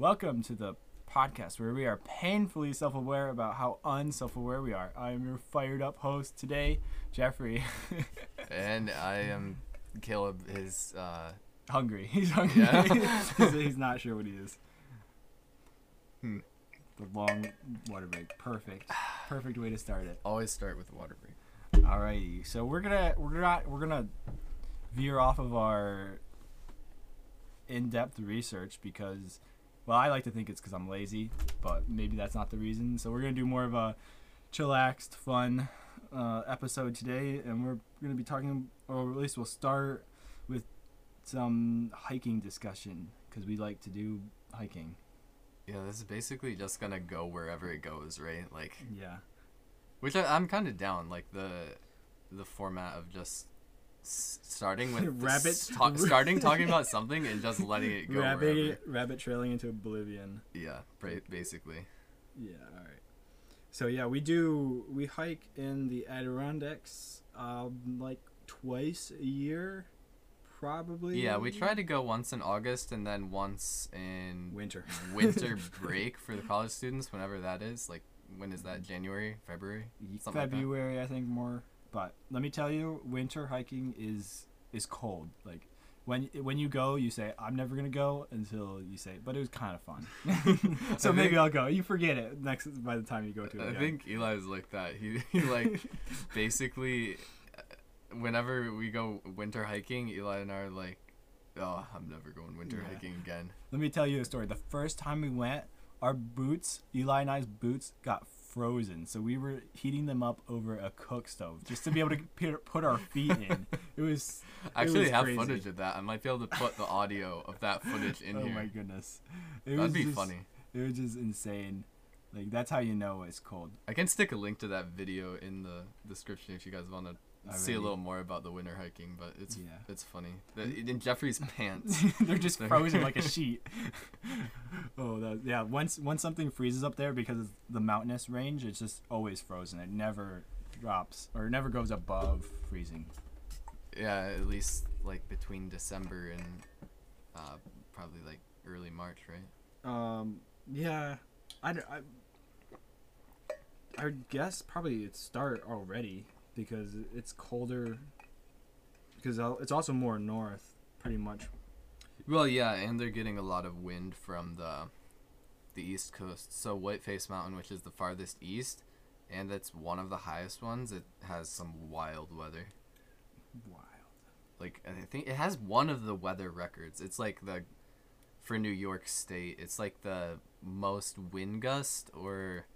Welcome to the podcast where we are painfully self aware about how unself aware we are. I am your fired up host today, Jeffrey. and I am Caleb. His uh, hungry. He's hungry. Yeah. he's, he's not sure what he is. Hmm. The long water break. Perfect. Perfect way to start it. always start with a water break. Alrighty. So we're gonna we're gonna we're gonna veer off of our in-depth research because well I like to think it's because I'm lazy, but maybe that's not the reason. So we're gonna do more of a chillaxed, fun uh, episode today, and we're gonna be talking, or at least we'll start with some hiking discussion because we like to do hiking. Yeah, this is basically just gonna go wherever it goes, right? Like, Yeah. which I, I'm kind of down. Like the the format of just s- starting with Rabbit- starting talking about something and just letting it go rabbit wherever. rabbit trailing into oblivion. Yeah, ba- basically. Yeah, all right. So yeah, we do we hike in the Adirondacks um like twice a year probably. Yeah, we try to go once in August and then once in winter. winter break for the college students, whenever that is. Like, when is that? January, February? Something like. February I think more. But let me tell you, winter hiking is is cold. Like when when you go, you say I'm never gonna go until you say, but it was kind of fun. so maybe think- I'll go. You forget it next by the time you go to it. I again. think Eli's like that. He, he like basically uh, whenever we go winter hiking, Eli and I are like, "Oh, I'm never going winter Yeah. hiking again." Let me tell you a story. The first time we went, our boots, Eli and I's boots, got frozen. So we were heating them up over a cook stove just to be able to put- our feet in. It was. I it actually was have crazy. footage of that. I might be able to put the audio of that footage in oh here. my goodness. It That'd be just- funny. It was just insane. Like that's how you know it's cold. I can stick a link to that video in the description if you guys want to see a little more about the winter hiking. But it's Yeah. it's funny. The, in Jeffrey's pants. They're just frozen like a sheet. oh, that, yeah. Once once something freezes up there because of the mountainous range, it's just always frozen. It never drops or it never goes above freezing. Yeah, at least like between December and uh, probably like early March, right? Um. Yeah. I I would guess probably it start already because it's colder. Because it's also more north, pretty much. Well, yeah, and they're getting a lot of wind from the the east coast. So Whiteface Mountain, which is the farthest east, and it's one of the highest ones, it has some wild weather. Wild. Like I think it has one of the weather records. It's like the for New York State, it's like the most wind gust or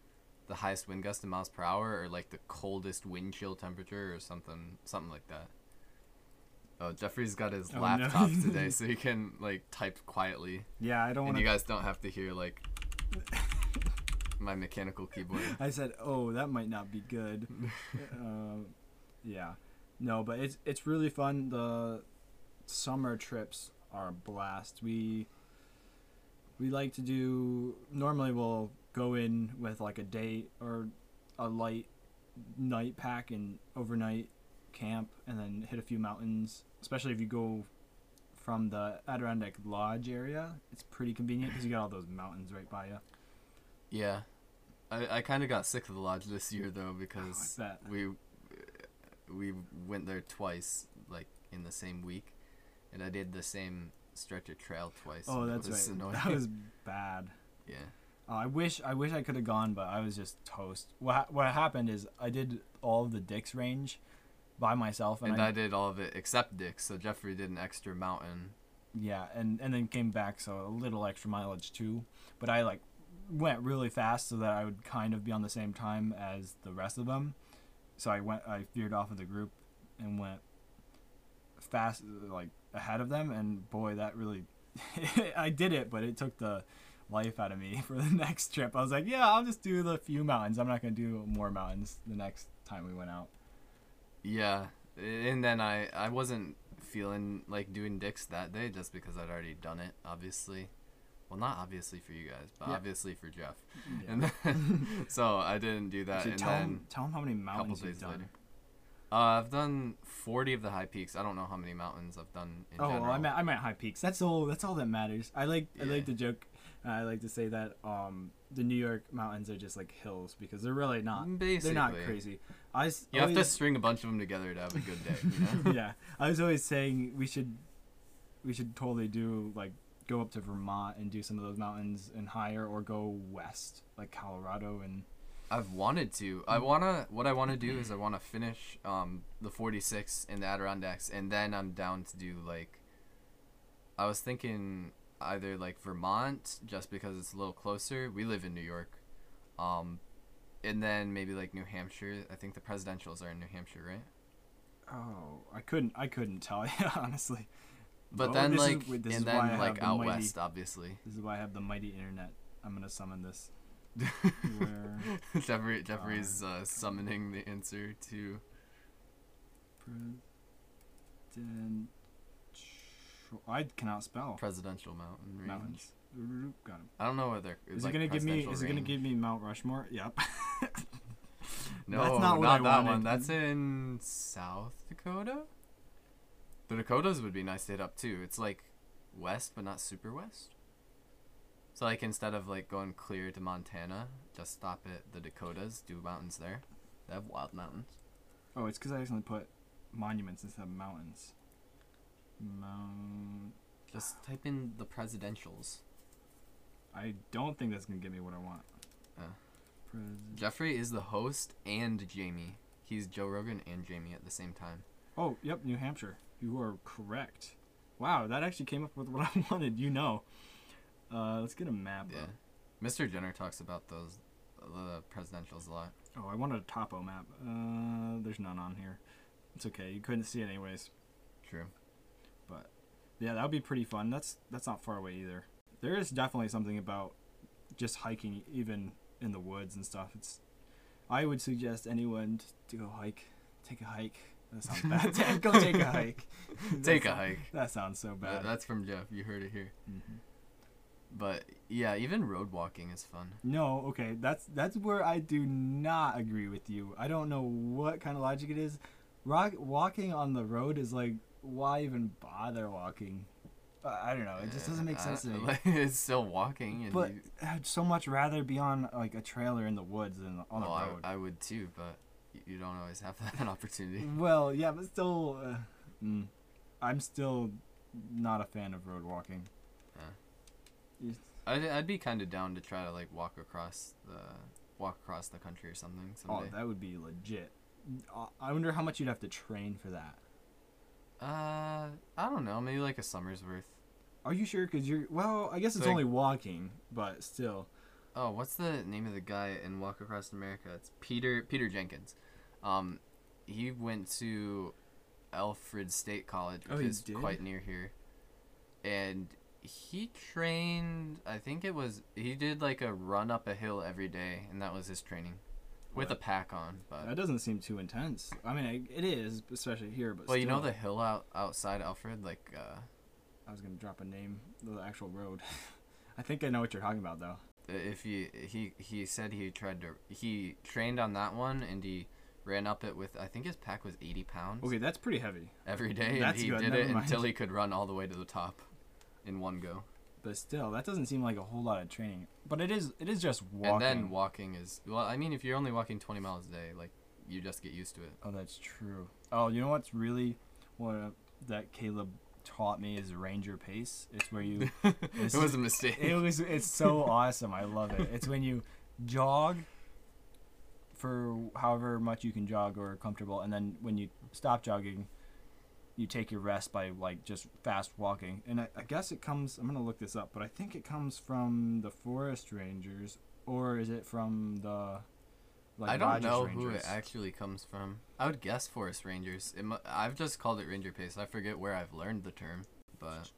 the highest wind gust in miles per hour or like the coldest wind chill temperature or something something like that. Oh, Jeffrey's got his Oh, no. laptop today, so he can like type quietly, Yeah, I don't and want you guys don't have to hear like my mechanical keyboard. I said, "Oh, that might not be good." um, yeah, no, but it's it's really fun. The summer trips are a blast. We we like to do. Normally, we'll go in with like a day or a light night pack and overnight camp, and then hit a few mountains. Especially if you go from the Adirondack Lodge area, it's pretty convenient because you got all those mountains right by you. Yeah, I I kind of got sick of the lodge this year though because oh, bet. we we went there twice like in the same week, and I did the same stretch of trail twice. Oh, that's was right. annoying. That was bad. yeah. Oh, I wish I wish I could have gone, but I was just toast. What what happened is I did all of the Dix range by myself, and, And I, I did all of it except Dix, so Jeffrey did an extra mountain. yeah, and and then came back, so a little extra mileage too. But I like went really fast so that I would kind of be on the same time as the rest of them. So I went, I veered off of the group and went fast, like ahead of them, and boy, that really, I did it, but it took the life out of me for the next trip. I was like, yeah, I'll just do the few mountains. I'm not gonna do more mountains the next time we went out. Yeah, and then I I wasn't feeling like doing Dix that day just because I'd already done it. Obviously, well, not obviously for you guys, but Yeah. obviously for Jeff. Yeah. And then, so I didn't do that. And tell then him, tell him how many mountains you've done. later. Uh, I've done 40 of the high peaks. I don't know how many mountains I've done in Oh, general. well, I meant I meant high peaks. That's all. That's all that matters. I like I like the joke. I like to say that um, the New York mountains are just like hills because they're really not. Basically, They're not crazy. I s- You have to string a bunch of them together to have a good day. You know? yeah, I was always saying we should, we should totally do like go up to Vermont and do some of those mountains and higher, or go west like Colorado and I've wanted to. I wanna. What I want to do is I want to finish um the 46 in the Adirondacks, and then I'm down to do like. I was thinking either like Vermont, just because it's a little closer. We live in New York, um, and then maybe like New Hampshire. I think the presidentials are in New Hampshire, right? oh, I couldn't, I couldn't tell you honestly. But Oh, then is- like, and is I then like the out mighty- west, obviously. This is why I have the mighty internet. I'm gonna summon this. Where Jeffrey Jeffrey's uh, summoning the answer to. president. I cannot spell Presidential mountain range. mountains. Got him. I don't know whether Is like it gonna give me? presidential Is it gonna give me Mount Rushmore? Yep. No, That's not, not I that wanted. one. That's in South Dakota. The Dakotas would be nice to hit up too. It's like west, but not super west. So like instead of like going clear to Montana, just stop at the Dakotas, do mountains there. They have wild mountains. Oh, it's because I accidentally put monuments instead of mountains. Mount. Just type in the presidentials. I don't think that's gonna give me what I want. Uh. Jeffrey is the host and Jamie. He's Joe Rogan and Jamie at the same time. oh, yep, New Hampshire. You are correct. Wow, that actually came up with what I wanted. You know. Uh, let's get a map. Yeah. up. Mr. Jenner talks about those the presidentials a lot. Oh, I wanted a topo map. Uh, there's none on here. It's okay. You couldn't see it anyways. True. Yeah, that would be pretty fun. That's that's not far away either. There is definitely something about just hiking, even in the woods and stuff. It's. I would suggest anyone to go hike. Take a hike. That sounds bad. go take a hike. Take a hike. That sounds so bad. That's from Jeff. You heard it here. Mhm. But yeah, even road walking is fun. No, okay, that's that's where I do not agree with you. I don't know what kind of logic it is. Rock, walking on the road is like, why even bother walking? I I don't know. It just doesn't make Uh, sense to me. it's still walking, and But you, I'd so much rather be on like a trailer in the woods than on well, the I, road. I would too. But you don't always have that opportunity. well, yeah, but still, uh, mm, I'm still not a fan of road walking. Yeah. I'd, I'd be kind of down to try to like walk across the walk across the country or something Oh, that would be legit. Uh, I wonder how much you'd have to train for that. Uh, I don't know. Maybe like a summer's worth. Are you sure? Cause you're well. I guess it's Like- only walking, but still. Oh, what's the name of the guy in Walk Across America? It's Peter Peter Jenkins. Um, he went to Alfred State College, Oh, which he is did? quite near here, and he trained. I think it was he did like a run up a hill every day, and that was his training, with a pack on. But That doesn't seem too intense. I mean, it- is, especially here. But well, you know the hill out outside Alfred, like uh, I was gonna drop a name, the actual road. I think I know what you're talking about, though. if he he he said he tried to he trained on that one and he ran up it with I think his pack was eighty pounds. Okay, that's pretty heavy. every day, That's and he good, did never it mind. until he could run all the way to the top in one go. But still, that doesn't seem like a whole lot of training. But it is. It is just walking. And then walking is well, I mean, if you're only walking 20 miles a day, like you just get used to it. oh, that's true. Oh, you know what's really what uh, that Caleb taught me is ranger pace. It's where you. it was a mistake. it was. It's so awesome. I love it. It's when you jog for however much you can jog or comfortable, and then when you stop jogging, you take your rest by like just fast walking. And I, I guess it comes. I'm gonna look this up, but I think it comes from the forest rangers, or is it from the? Like I don't Rogers know who it actually comes from. I would guess forest rangers. It mu- I've just called it ranger pace. I forget where I've learned the term, but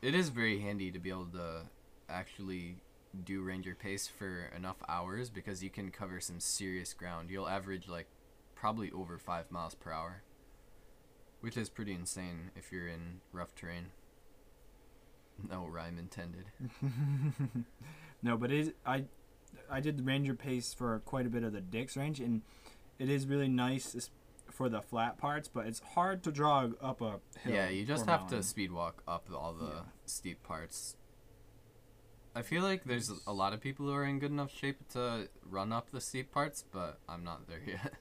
it is very handy to be able to actually do ranger pace for enough hours because you can cover some serious ground. You'll average like probably over five miles per hour, which is pretty insane if you're in rough terrain. No rhyme intended. no, but it is, I I did the ranger pace for quite a bit of the Dix range, and it is really nice for the flat parts, but it's hard to jog up a hill. yeah, you just have to mountain. speed walk up all the Yeah. steep parts. I feel like there's a lot of people who are in good enough shape to run up the steep parts, but I'm not there yet.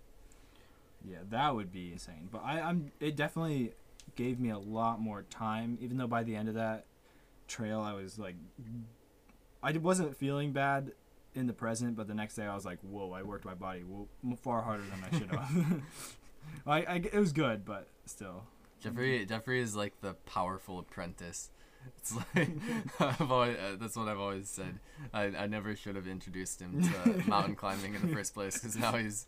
Yeah, that would be insane. But I, I'm. It definitely gave me a lot more time. Even though by the end of that trail, I was like, I wasn't feeling bad in the present, but the next day I was like, whoa, I worked my body far harder than I should have. I, I, it was good, but still. Jeffrey Jeffrey is like the powerful apprentice. It's like I've always, uh, that's what I've always said. I, I never should have introduced him to mountain climbing in the first place because now he's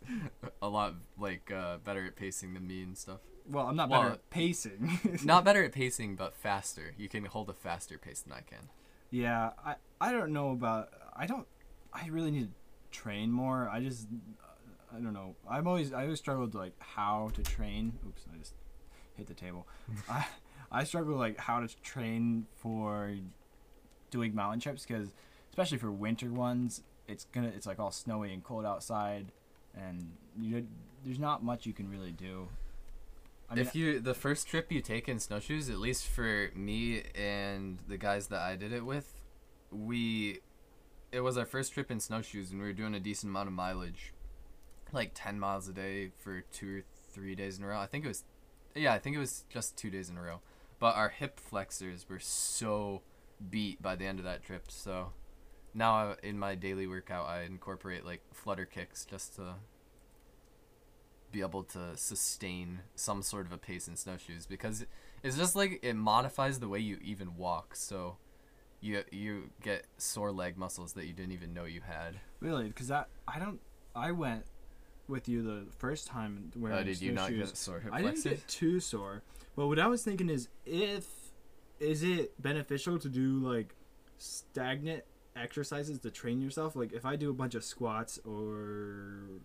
a lot like uh, better at pacing than me and stuff. Well, I'm not Well, better at pacing. Not better at pacing, but faster. You can hold a faster pace than I can. Yeah, I I don't know about I don't I really need to train more. I just I don't know. I'm always I always struggled like how to train. Oops, I just hit the table. I I struggle like how to train for doing mountain trips because especially for winter ones, it's gonna it's like all snowy and cold outside, and you there's not much you can really do. I mean, if you the first trip you take in snowshoes, at least for me and the guys that I did it with, we it was our first trip in snowshoes and we were doing a decent amount of mileage. Like 10 miles a day for 2 or 3 days in a row. I think it was yeah, I think it was just 2 days in a row. But our hip flexors were so beat by the end of that trip. So now I- in my daily workout I incorporate like flutter kicks just to be able to sustain some sort of a pace in snowshoes because it's just like it modifies the way you even walk so you you get sore leg muscles that you didn't even know you had Really? Because that I don't. I went with you the first time wearing uh, did you not snowshoes. get sore hip I didn't get too sore, but what I was thinking is if is it beneficial to do like stagnant exercises to train yourself? Like if I do a bunch of squats or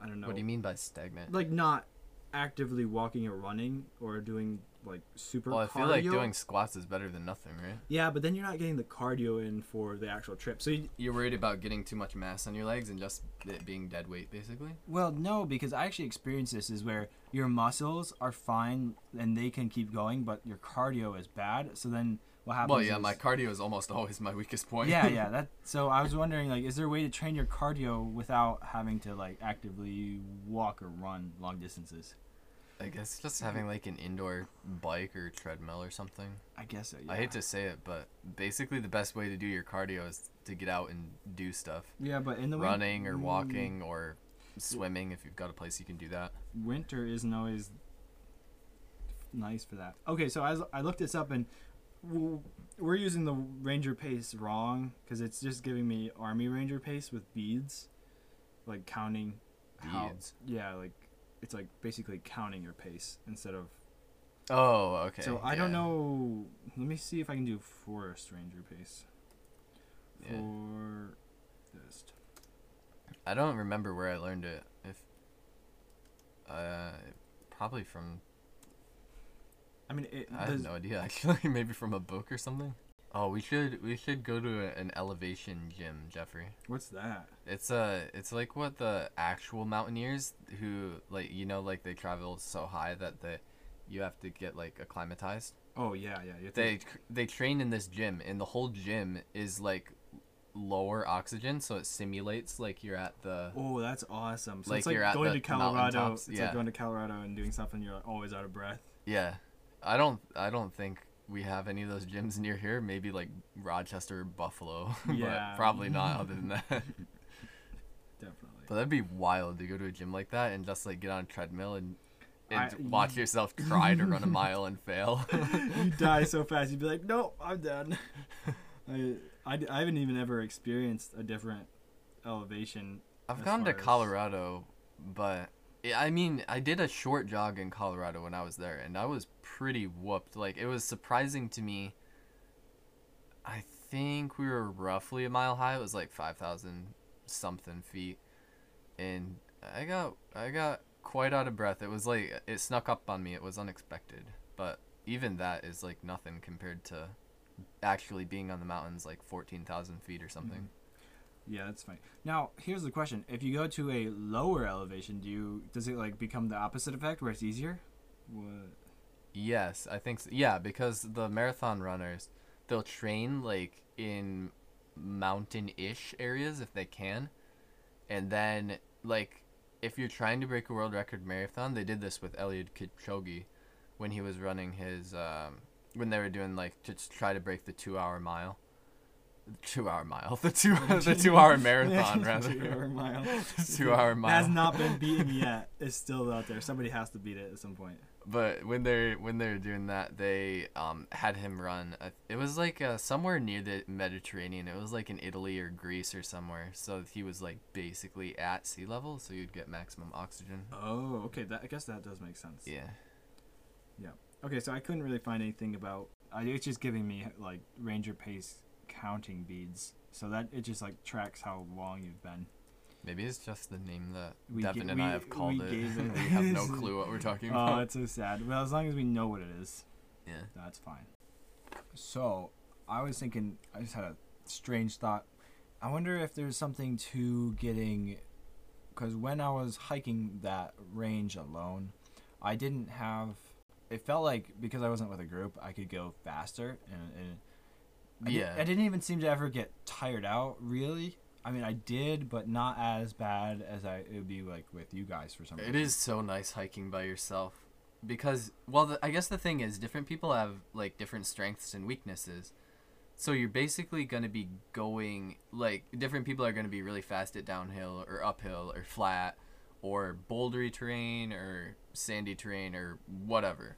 I don't know, what do you mean by stagnant like not actively walking or running or doing like super. well i feel cardio. like doing squats is better than nothing right Yeah, but then you're not getting the cardio in for the actual trip. So you, you're worried about getting too much mass on your legs and just it being dead weight basically Well, no, because I actually experienced this is where your muscles are fine and they can keep going, but your cardio is bad. So then what happens? well yeah is- my cardio is almost always my weakest point yeah, yeah. That. So I was wondering, like, is there a way to train your cardio without having to like actively walk or run long distances? I guess just having like an indoor bike or treadmill or something I guess so. Yeah. I hate to say it, but basically the best way to do your cardio is to get out and do stuff. Yeah, but in the win- Running or Mm, walking or swimming if you've got a place you can do that. winter isn't always nice for that. Okay, so I, I looked this up and we're using the ranger pace wrong because it's just giving me army ranger pace with beads, like counting. how- Beads. yeah, like it's like basically counting your pace instead of. Oh, okay. so I don't know. Let me see if I can do forest ranger pace. Yeah. Forest. I don't remember where I learned it. If uh probably from I mean, it, I have no idea actually, maybe from a book or something. Oh, we should we should go to a, an elevation gym, Jeffrey. what's that? It's uh it's like what the actual mountaineers who like you know like they travel so high that they you have to get like acclimatized. Oh yeah, yeah. Have to- They they train in this gym and the whole gym is like lower oxygen so it simulates like you're at the Oh, that's awesome. So Like it's like you're going the to Colorado. It's yeah. like going to Colorado and doing something you're always out of breath. Yeah. I don't I don't think we have any of those gyms near here. Maybe like Rochester Buffalo. Yeah. but probably not other than that. Definitely. But that'd be wild to go to a gym like that and just like get on a treadmill and, and I- watch yourself try to run a mile and fail. you die so fast. You'd be like, nope, I'm done. I, I, I haven't even ever experienced a different elevation. I've gone to Colorado, but I mean, I did a short jog in Colorado when I was there, and I was pretty whooped. Like, it was surprising to me. I think we were roughly a mile high. It was like five thousand something feet, and I got I got quite out of breath. It was like it snuck up on me. It was unexpected, but even that is like nothing compared to actually being on the mountains, like fourteen thousand feet or something. Mm-hmm. Yeah, that's fine. Now, here's the question: If you go to a lower elevation, do you does it like become the opposite effect where it's easier? What? Yes, I think so. Yeah, because the marathon runners, they'll train like in mountain-ish areas if they can, and then like if you're trying to break a world record marathon, they did this with Eliud Kipchoge when he was running his um, when they were doing like to try to break the two-hour mile. Two hour mile, the two the two hour marathon rather. two hour mile. two hour mile has not been beaten yet. It's still out there. Somebody has to beat it at some point. but when they're when they're doing that they um had him run a, it was like uh, somewhere near the mediterranean it was like in italy or greece or somewhere so he was like basically at sea level so you'd get maximum oxygen Oh, okay. That I guess that does make sense. yeah Yeah. Okay, so I couldn't really find anything about. Uh, it's just giving me like ranger pace counting beads, so that it just like tracks how long you've been. maybe it's just the name that We devin ga- and i have called we it it- we have no clue what we're talking about. Oh, about it's so sad. Well, as long as we know what it is, yeah that's fine. So, I was thinking. I just had a strange thought. I wonder if there's something to getting, because when I was hiking that range alone, I didn't have. It felt like because I wasn't with a group, I could go faster, and, and I, Yeah. did, I didn't even seem to ever get tired out. Really, I mean, I did, but not as bad as I it would be like with you guys for some reason. It is so nice hiking by yourself because well the, I guess the thing is different people have like different strengths and weaknesses. So you're basically going to be going like different people are going to be really fast at downhill or uphill or flat or bouldery terrain or sandy terrain or whatever.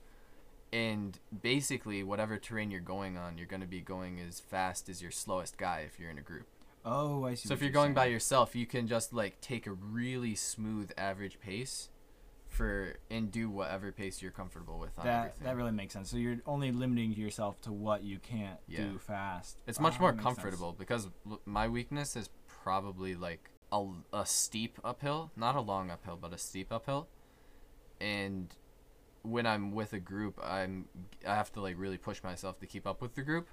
And basically whatever terrain you're going on, you're going to be going as fast as your slowest guy if you're in a group. Oh, I see. So if you're going by yourself, you can just like take a really smooth average pace for and do whatever pace you're comfortable with on that everything. that really makes sense. So you're only limiting yourself to what you can't Yeah. do fast. it's much Ah, more sense. comfortable because l- my weakness is probably like a, a steep uphill, not a long uphill, but a steep uphill. And when I'm with a group, I'm I have to like really push myself to keep up with the group.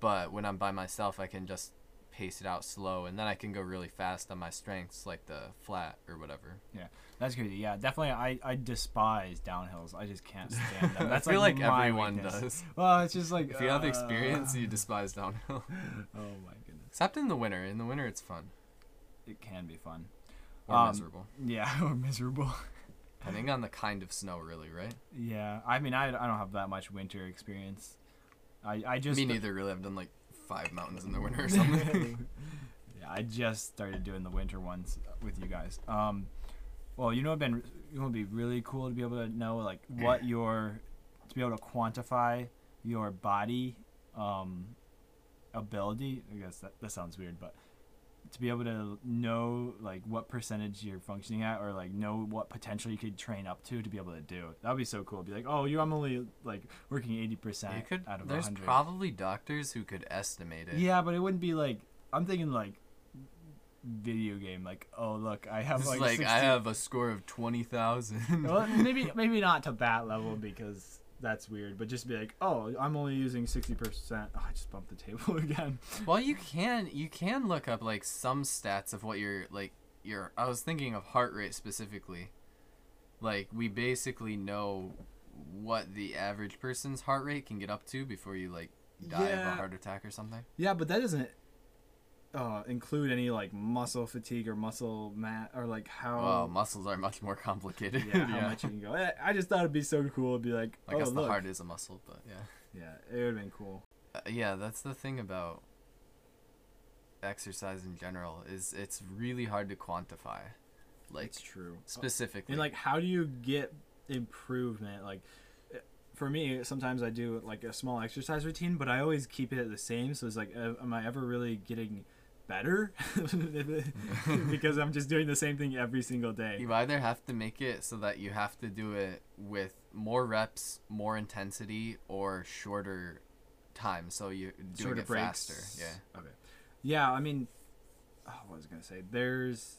But when I'm by myself, I can just pace it out slow, and then I can go really fast on my strengths, like the flat or whatever. Yeah, that's crazy. Yeah, definitely. I, I despise downhills. I just can't stand them. That's I feel like, my everyone weakness. does. Well, it's just like If you have uh, experience, you despise downhill. Oh my goodness, Except in the winter. In the winter, it's fun it can be fun. or Um, miserable, Yeah, or miserable. Depending on the kind of snow, really, right? Yeah, I mean, I, I don't have that much winter experience. I I just Me neither. Really, I've done like five mountains in the winter or something. yeah, I just started doing the winter ones with you guys. Um, well, you know, been it would be really cool to be able to know like what your to be able to quantify your body um, ability. I guess that that sounds weird, but to be able to know like what percentage you're functioning at or like know what potential you could train up to to be able to do it. That would be so cool. Be like, oh, you I'm only like working 80% you could. out of There's 100. probably doctors who could estimate it. Yeah, but it wouldn't be like I'm thinking like video game. Like, oh look, I have like, like, I have a score of twenty thousand. well, maybe maybe not to that level because that's weird. But just be like, oh, I'm only using sixty percent. Oh, I just bumped the table again. Well, you can you can look up like some stats of what your like your. I was thinking of heart rate specifically. Like we basically know what the average person's heart rate can get up to before you like die of a heart attack or something. Yeah, but that doesn't uh, include any like muscle fatigue or muscle mat or like how. Well, muscles are much more complicated. yeah, how much you can go. Eh, I just thought it'd be so cool. It'd be like, I oh, guess the heart is a muscle, but yeah. Yeah, it would have been cool. Uh, yeah, that's the thing about exercise in general is it's really hard to quantify, like It's true. specifically. And like, how do you get improvement? Like, eh, for me, sometimes I do like a small exercise routine, but I always keep it the same. So it's like, uh, am I ever really getting better? because I'm just doing the same thing every single day. You either have to make it so that you have to do it with more reps, more intensity, or shorter time. So you're doing Shorter it breaks. faster. Yeah. Okay. Yeah, I mean, oh, what was I gonna say? There's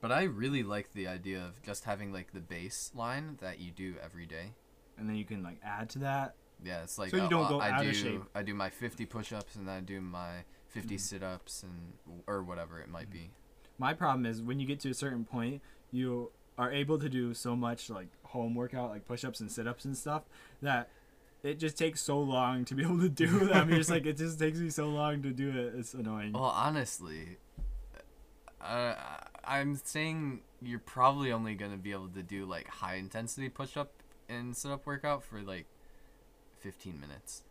But I really like the idea of just having like the baseline that you do every day. and then you can like add to that. Yeah, it's like So you don't go I out do of shape. I do my 50 push-ups and then I do my 50 Mhm. sit-ups and or whatever it might be. My problem is when you get to a certain point, you are able to do so much like home workout, like push-ups and sit-ups and stuff that it just takes so long to be able to do them. You're just like it just takes me so long to do it. It's annoying. Well, honestly, uh, I'm saying you're probably only gonna be able to do like high intensity push up and sit up workout for like 15 minutes.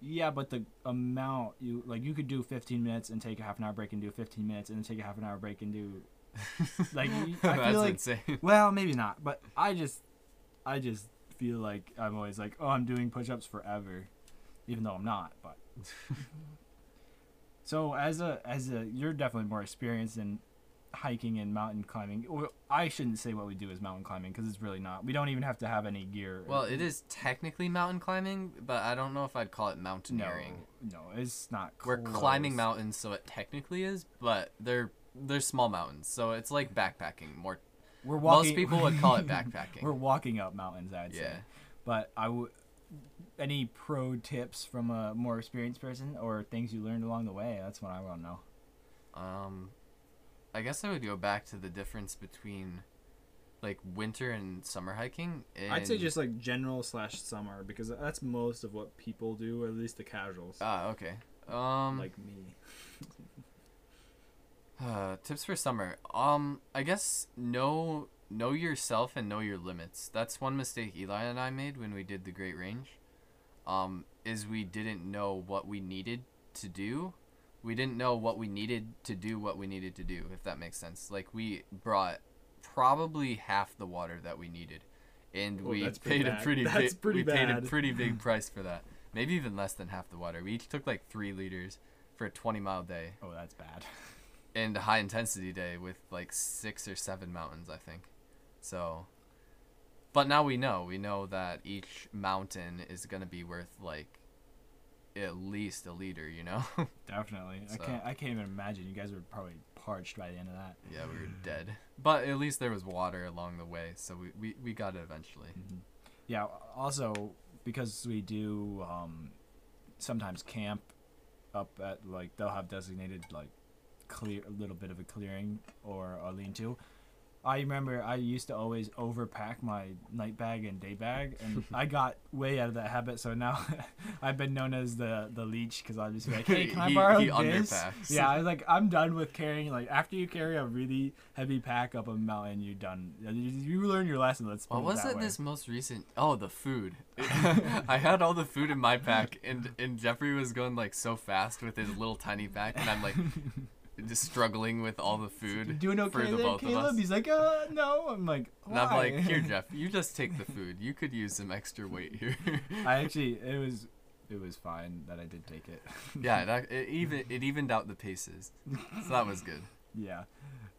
Yeah, but the amount you like you could do 15 minutes and take a half an hour break and do 15 minutes and then take a half an hour break and do like I feel like insane. well maybe not, but I just I just feel like I'm always like oh I'm doing push-ups forever, even though I'm not. But so as a as a you're definitely more experienced in hiking and mountain climbing. I shouldn't say what we do is mountain climbing because it's really not. We don't even have to have any gear. Well, it is technically mountain climbing, but I don't know if I'd call it mountaineering. no, no it's not. We're climbing mountains, so it technically is, but they're they're small mountains, so it's like backpacking. More We're walking. most people would call it backpacking. We're walking up mountains, I'd say. yeah. But I would. Any pro tips from a more experienced person or things you learned along the way? That's what I want to know. Um, I guess I would go back to the difference between like winter and summer hiking. I'd say just like general slash summer because that's most of what people do, or at least the casuals, Ah, okay. Um, like me. Uh, tips for summer. Um, I guess know know yourself and know your limits. That's one mistake Eli and I made when we did the Great Range. Um, is we didn't know what we needed to do. We didn't know what we needed to do what we needed to do, if that makes sense. Like we brought probably half the water that we needed. And Oh, we paid a pretty That's big pretty we paid a pretty big price for that. Maybe even less than half the water. We each took like three liters for a twenty mile day Oh, that's bad. and a high intensity day with like six or seven mountains, I think. So, but now we know. We know that each mountain is gonna be worth like at least a liter. You know? Definitely. I can't. I can't even imagine. You guys were probably parched by the end of that. yeah, we were dead. But at least there was water along the way, so we we, we got it eventually. Mhm. Yeah. Also, because we do um, sometimes camp up at like they'll have designated like clear a little bit of a clearing or a lean-to. I remember I used to always overpack my night bag and day bag, and I got way out of that habit. So now I've been known as the the leech because I'll just be like, "Hey, can I He- borrow he this?" underpacks. Yeah, I was like, I'm done with carrying. Like after you carry a really heavy pack up a mountain, you're done. Uh, you, you learn your lesson. Let's. What was it this most recent? Oh, the food. I had all the food in my pack, and and Jeffrey was going like so fast with his little tiny pack, and I'm like just struggling with all the food doing for the there, both of us. He's like, uh, no. I'm like, And I'm like, here, Jeff, you just take the food. You could use some extra weight here. I actually, it was, it was fine that I did take it. yeah, it, ac- it even it evened out the paces, so that was good. yeah.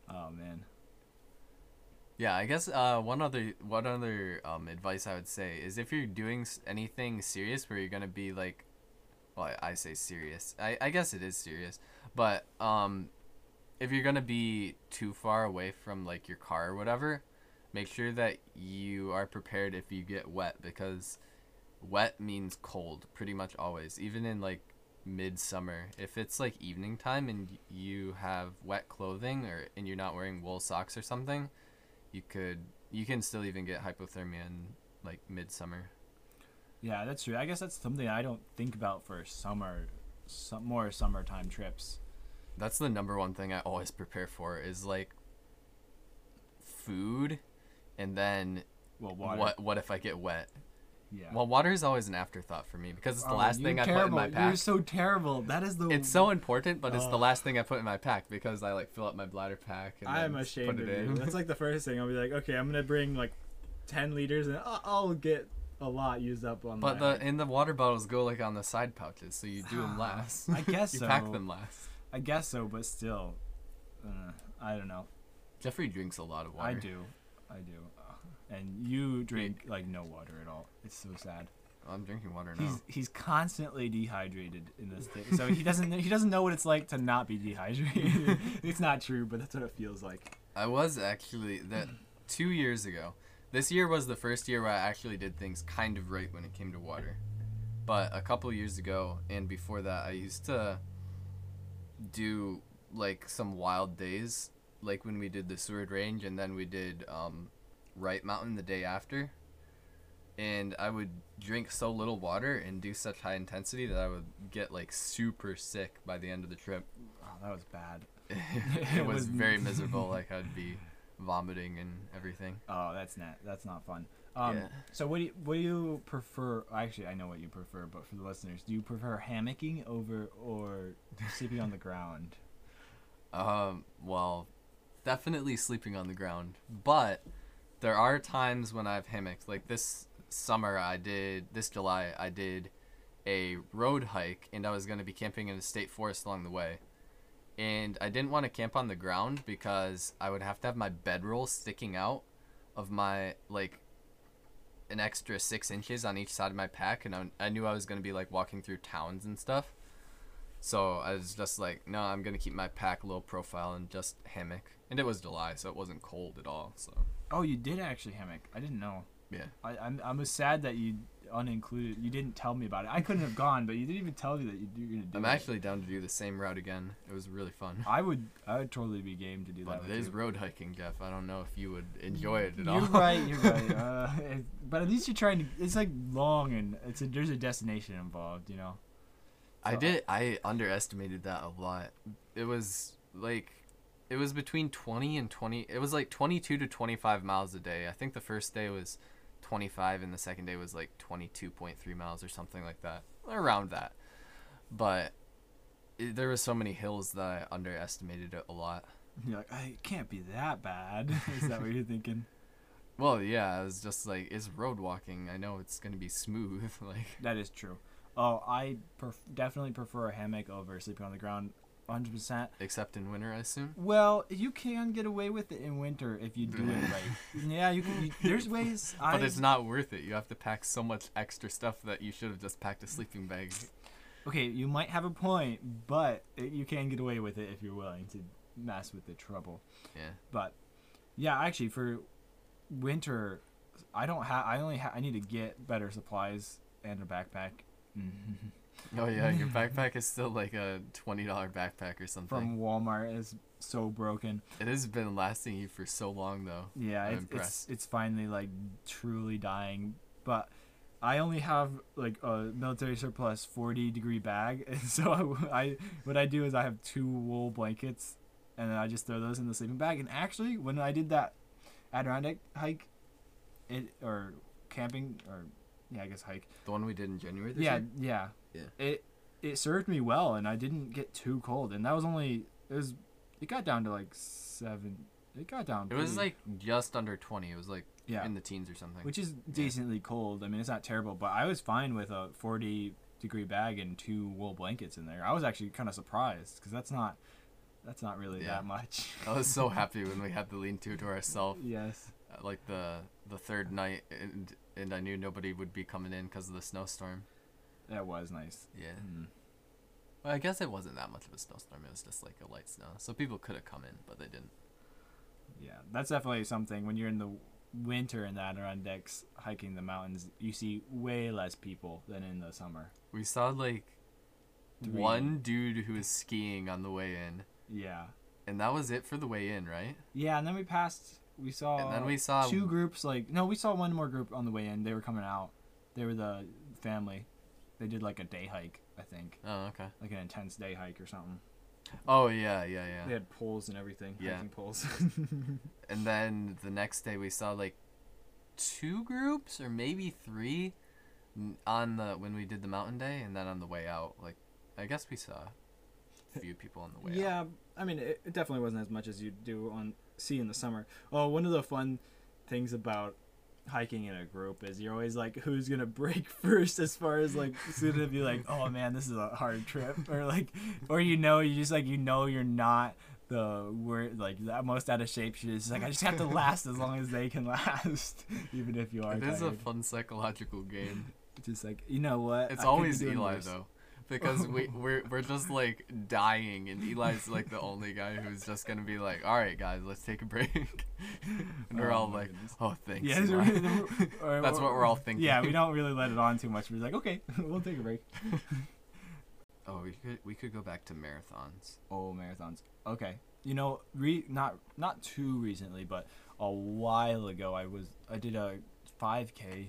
Oh man. Yeah, I guess uh, one other one other um, advice I would say is if you're doing anything serious where you're gonna be like, well, I, I say serious. I, I guess it is serious, but um, if you're gonna be too far away from like your car or whatever, make sure that you are prepared if you get wet because wet means cold pretty much always, even in like midsummer. If it's like evening time and you have wet clothing or and you're not wearing wool socks or something you could you can still even get hypothermia in like midsummer. Yeah, that's true. I guess that's something I don't think about for summer, some more summertime trips. That's the number one thing I always prepare for is like food and then Well, water. what what if I get wet? Yeah. Well, water is always an afterthought for me because it's the Oh, last you're thing I put in my pack. You're so terrible. That is the. it's so important, but it's the oh. last thing I put in my pack because I like fill up my bladder pack and I'm ashamed put of it you. in. That's like the first thing. I'll be like, okay, I'm gonna bring like ten liters, and I'll, I'll get a lot used up on. but my, the in the water bottles go like on the side pouches, so you do ah, them last. I guess you so. pack them last. I guess so, but still, uh, I don't know. Jeffrey drinks a lot of water. I do, I do, uh, and you drink like no water at all. It's so sad. I'm drinking water now. He's he's constantly dehydrated in this thing, so he doesn't he doesn't know what it's like to not be dehydrated. it's not true, but that's what it feels like. I was actually that two years ago. This year was the first year where I actually did things kind of right when it came to water. But a couple years ago and before that, I used to do like some wild days, like when we did the Seward Range and then we did um, Wright Mountain the day after. and I would drink so little water and do such high intensity that I would get like super sick by the end of the trip. Oh, that was bad. it was very miserable. Like I'd be vomiting and everything. Oh, that's not that's not fun. Um, Yeah. So what do you, what do you prefer? Actually, I know what you prefer, but for the listeners, do you prefer hammocking over or sleeping on the ground? Um, well, definitely sleeping on the ground, but there are times when I've hammocked. Like this summer, I did this July, I did a road hike, and I was going to be camping in a state forest along the way. And I didn't want to camp on the ground because I would have to have my bedroll sticking out of my like an extra six inches on each side of my pack, and I, I knew I was going to be like walking through towns and stuff. So I was just like, no, I'm gonna keep my pack low profile and just hammock. And it was July, so it wasn't cold at all. So Oh, you did actually hammock. I didn't know. yeah, I, I'm I'm sad that you unincluded. You didn't tell me about it. I couldn't have gone, but you didn't even tell me that you, you're gonna do I'm it. actually down to do the same route again. It was really fun. I would I would totally be game to do But that. it is you. road hiking, Jeff. I don't know if you would enjoy it at all. You're right. You're right. Uh, it- but at least you're trying to. It's like long and it's a, there's a destination involved. You know. I did. I underestimated that a lot. It was like, it was between 20 and 20. It was like 22 to 25 miles a day. I think the first day was 25, and the second day was like 22.3 miles or something like that, around that. But it, there was so many hills that I underestimated it a lot. You're like, I it can't be that bad. Is that what you're thinking? Well, yeah, I was just like, it's road walking. I know it's gonna be smooth. like, That is true. Oh, I pref- definitely prefer a hammock over sleeping on the ground, 100%. except in winter, I assume. Well, you can get away with it in winter if you do it right. Yeah, you can. You, there's ways. But I, it's not worth it. You have to pack so much extra stuff that you should have just packed a sleeping bag. Okay, you might have a point, but it, you can get away with it if you're willing to mess with the trouble. Yeah. But yeah, actually, for winter, I don't have. I only ha- I need to get better supplies and a backpack. Oh yeah, your backpack is still like a twenty dollar backpack or something. From Walmart is so broken. it has been lasting you for so long though. Yeah, I'm it's, it's impressed. it's finally like truly dying. But I only have like a military surplus forty degree bag, and so I, I what I do is I have two wool blankets, and then I just throw those in the sleeping bag. And actually, when I did that Adirondack hike, it or camping or yeah, I guess hike. The one we did in January this yeah, year. yeah, Yeah. It it served me well, and I didn't get too cold. And that was only it was it got down to like seven. It got down. To It was pretty- like just under twenty. It was like yeah, in the teens or something. which is decently cold. I mean, it's not terrible, but I was fine with a 40 degree bag and two wool blankets in there. I was actually kind of surprised because that's not that's not really Yeah. that much. I was so happy when we had the lean to to ourselves. yes. uh, Like the the third night, and and I knew nobody would be coming in because of the snowstorm. That was nice. Yeah. Mm. Well, I guess it wasn't that much of a snowstorm. It was just like a light snow, so people could have come in, but they didn't. Yeah, that's definitely something when you're in the winter in the Adirondacks hiking the mountains, you see way less people than in the summer. We saw like Three. one dude who was skiing on the way in, Yeah. and that was it for the way in, right? Yeah, and then we passed. We saw. And then we saw- two groups. Like no, we saw one more group on the way in. They were coming out. They were the family. They did like a day hike, I think, Oh, okay. like an intense day hike or something. Oh yeah, yeah, yeah. They had poles and everything. Yeah. Hiking poles. And then the next day we saw like two groups or maybe three on the when we did the mountain day, and then on the way out, like I guess we saw a few people on the way out. yeah, I mean, it, it definitely wasn't as much as you do on see in the summer. Oh, one of the fun things about hiking in a group is you're always like, who's gonna break first? As far as like, soon to be like, oh man, this is a hard trip, or like, or you know, you just like you know you're not the word like the most out of shape. Just like, I just have to last as long as they can last, even if you are It is a fun psychological game. just like you know what? It's I always Eli though, because we we're we're just like dying, and Eli's like the only guy who's just gonna be like, "All right, guys, let's take a break," and we're Oh all like, goodness. "Oh, thanks." Yeah, Eli." or- That's what we're all thinking. Yeah, we don't really let it on too much. We're like, okay, we'll take a break. Oh, we could we could go back to marathons. Oh, marathons. Okay, you know, re not not too recently, but a while ago, I was I did a 5K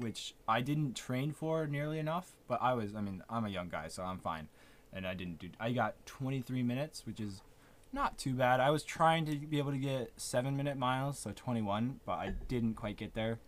which I didn't train for nearly enough. But I was, I mean, I'm a young guy, so I'm fine. And I didn't do. I got 23 minutes, which is not too bad. I was trying to be able to get seven minute miles, so 21, but I didn't quite get there.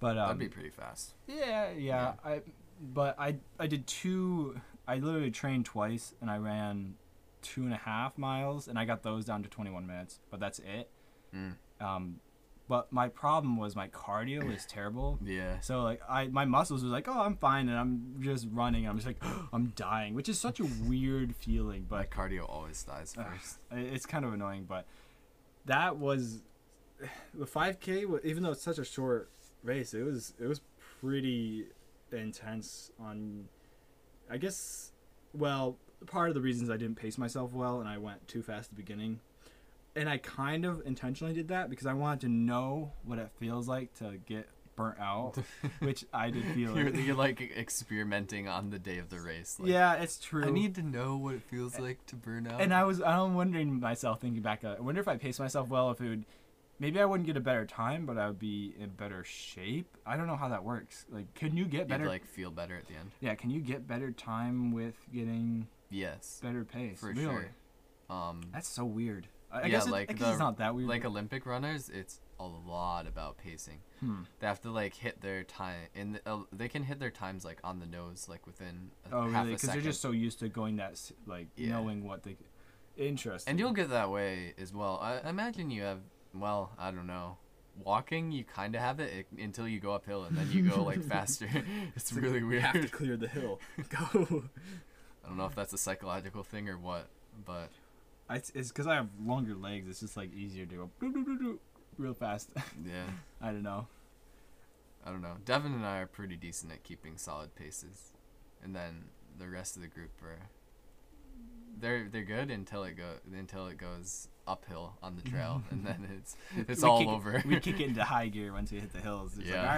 But um, That'd be pretty fast. yeah, yeah, I, but I I did two. I literally trained twice, and I ran two and a half miles, and I got those down to 21 minutes. But that's it. Mm. Um, but my problem was my cardio was terrible. Yeah. So like I my muscles was like, oh, I'm fine, and I'm just running. And I'm just like, I'm dying, which is such a weird feeling. But My cardio always dies first. it's kind of annoying. But that was the 5K. Even though it's such a short race, it was it was pretty intense. On, I guess, well, part of the reasons I didn't pace myself well and I went too fast at the beginning. And I kind of intentionally did that because I wanted to know what it feels like to get burnt out, which I did feel. you're, like. you're like experimenting on the day of the race. Like, yeah, it's true. I need to know what it feels like to burn out. And I was I'm wondering myself thinking back. uh, I wonder if I pace myself well, if it would, maybe I wouldn't get a better time, but I would be in better shape. I don't know how that works. Like, can you get You'd better? like feel better at the end. yeah, can you get better time with getting Yes, better pace? for Really? sure. Um, That's so weird. I, Yeah, guess, it, like I the- it's not that weird. like Olympic runners, it's a lot about pacing. hmm. They have to like hit their time, and uh, they can hit their times like on the nose, like within a Oh, really? Because they're just so used to going that like Yeah. knowing what they. Interesting. And you'll get that way as well. I I imagine you have. Well, I don't know. Walking, you kind of have it i- until you go uphill, and then you go like faster. it's really You weird. have to clear the hill. Go. I don't know if that's a psychological thing or what, but I, it's because I have longer legs. It's just like easier to go doo, doo, doo, real fast. yeah, I don't know. I don't know. Devin and I are pretty decent at keeping solid paces, and then the rest of the group are. They're they're good until it go until it goes uphill on the trail, and then it's it's We all kick- over. we kick it into high gear once we hit the hills. It's Yeah. like, all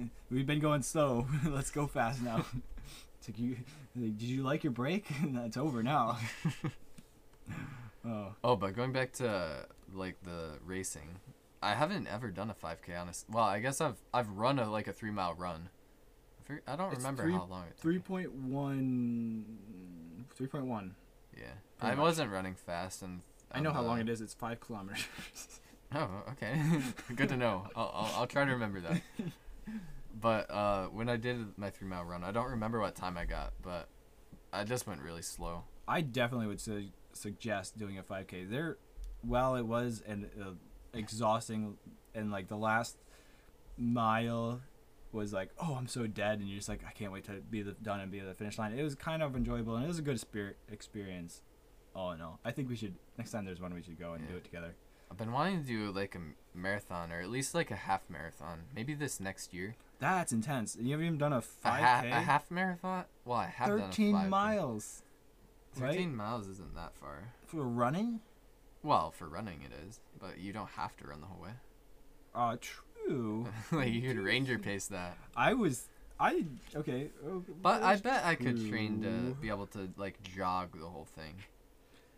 right, we've been going slow. Let's go fast now. It's like you, like, did you like your break? That's over now. Oh, Oh, but going back to like the racing, I haven't ever done a 5K. Honest, well, I guess I've I've run a like a three mile run. I don't It's remember three- how long it. took 3.1, 3.1. Yeah, I much. wasn't running fast, and I know how long it is. It's five kilometers. Oh, okay. Good to know. I'll, I'll, I'll try to remember that. But uh, when I did my three mile run, I don't remember what time I got, but I just went really slow. I definitely would su- suggest doing a 5K. There, while it was an uh, exhausting, and like the last mile was like, oh, I'm so dead, and you're just like, I can't wait to be the, done and be at the finish line. It was kind of enjoyable, and it was a good spirit experience. All in all, I think we should next time there's one we should go and do it together. I've been wanting to do like a marathon or at least like a half marathon. Maybe this next year. That's intense. You haven't even done a A, 5K. ha- a half marathon? Well, I have done a 13 5K. miles. Right? 13 miles isn't that far. For running? Well, for running it is, but you don't have to run the whole way. Uh, true. like you could ranger pace that. I was. I okay. But I bet I could train to be able to like jog the whole thing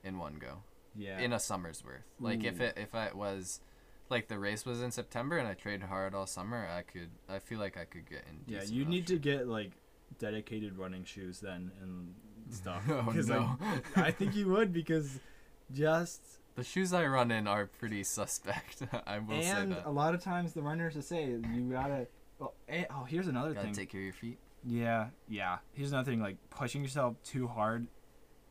in one go Yeah. in a summer's worth. Like if it if it was like the race was in September and I trained hard all summer, I could I feel like I could get in. Yeah, you need to get like dedicated running shoes then and stuff. oh 'Cause, like, no. I think you would because just the shoes I run in are pretty suspect. I will say and that. a lot of times the runners will say you gotta. Oh, eh, oh here's another Gotta thing. take care of your feet. Yeah, yeah. Here's another thing. Like pushing yourself too hard,